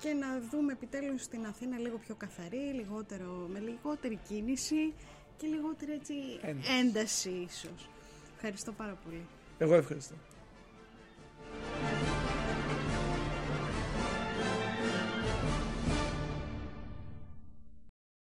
και να δούμε επιτέλους την Αθήνα λίγο πιο καθαρή, λιγότερο, με λιγότερη κίνηση και λιγότερη έτσι ένταση, ένταση ίσως. Ευχαριστώ πάρα πολύ. Εγώ ευχαριστώ.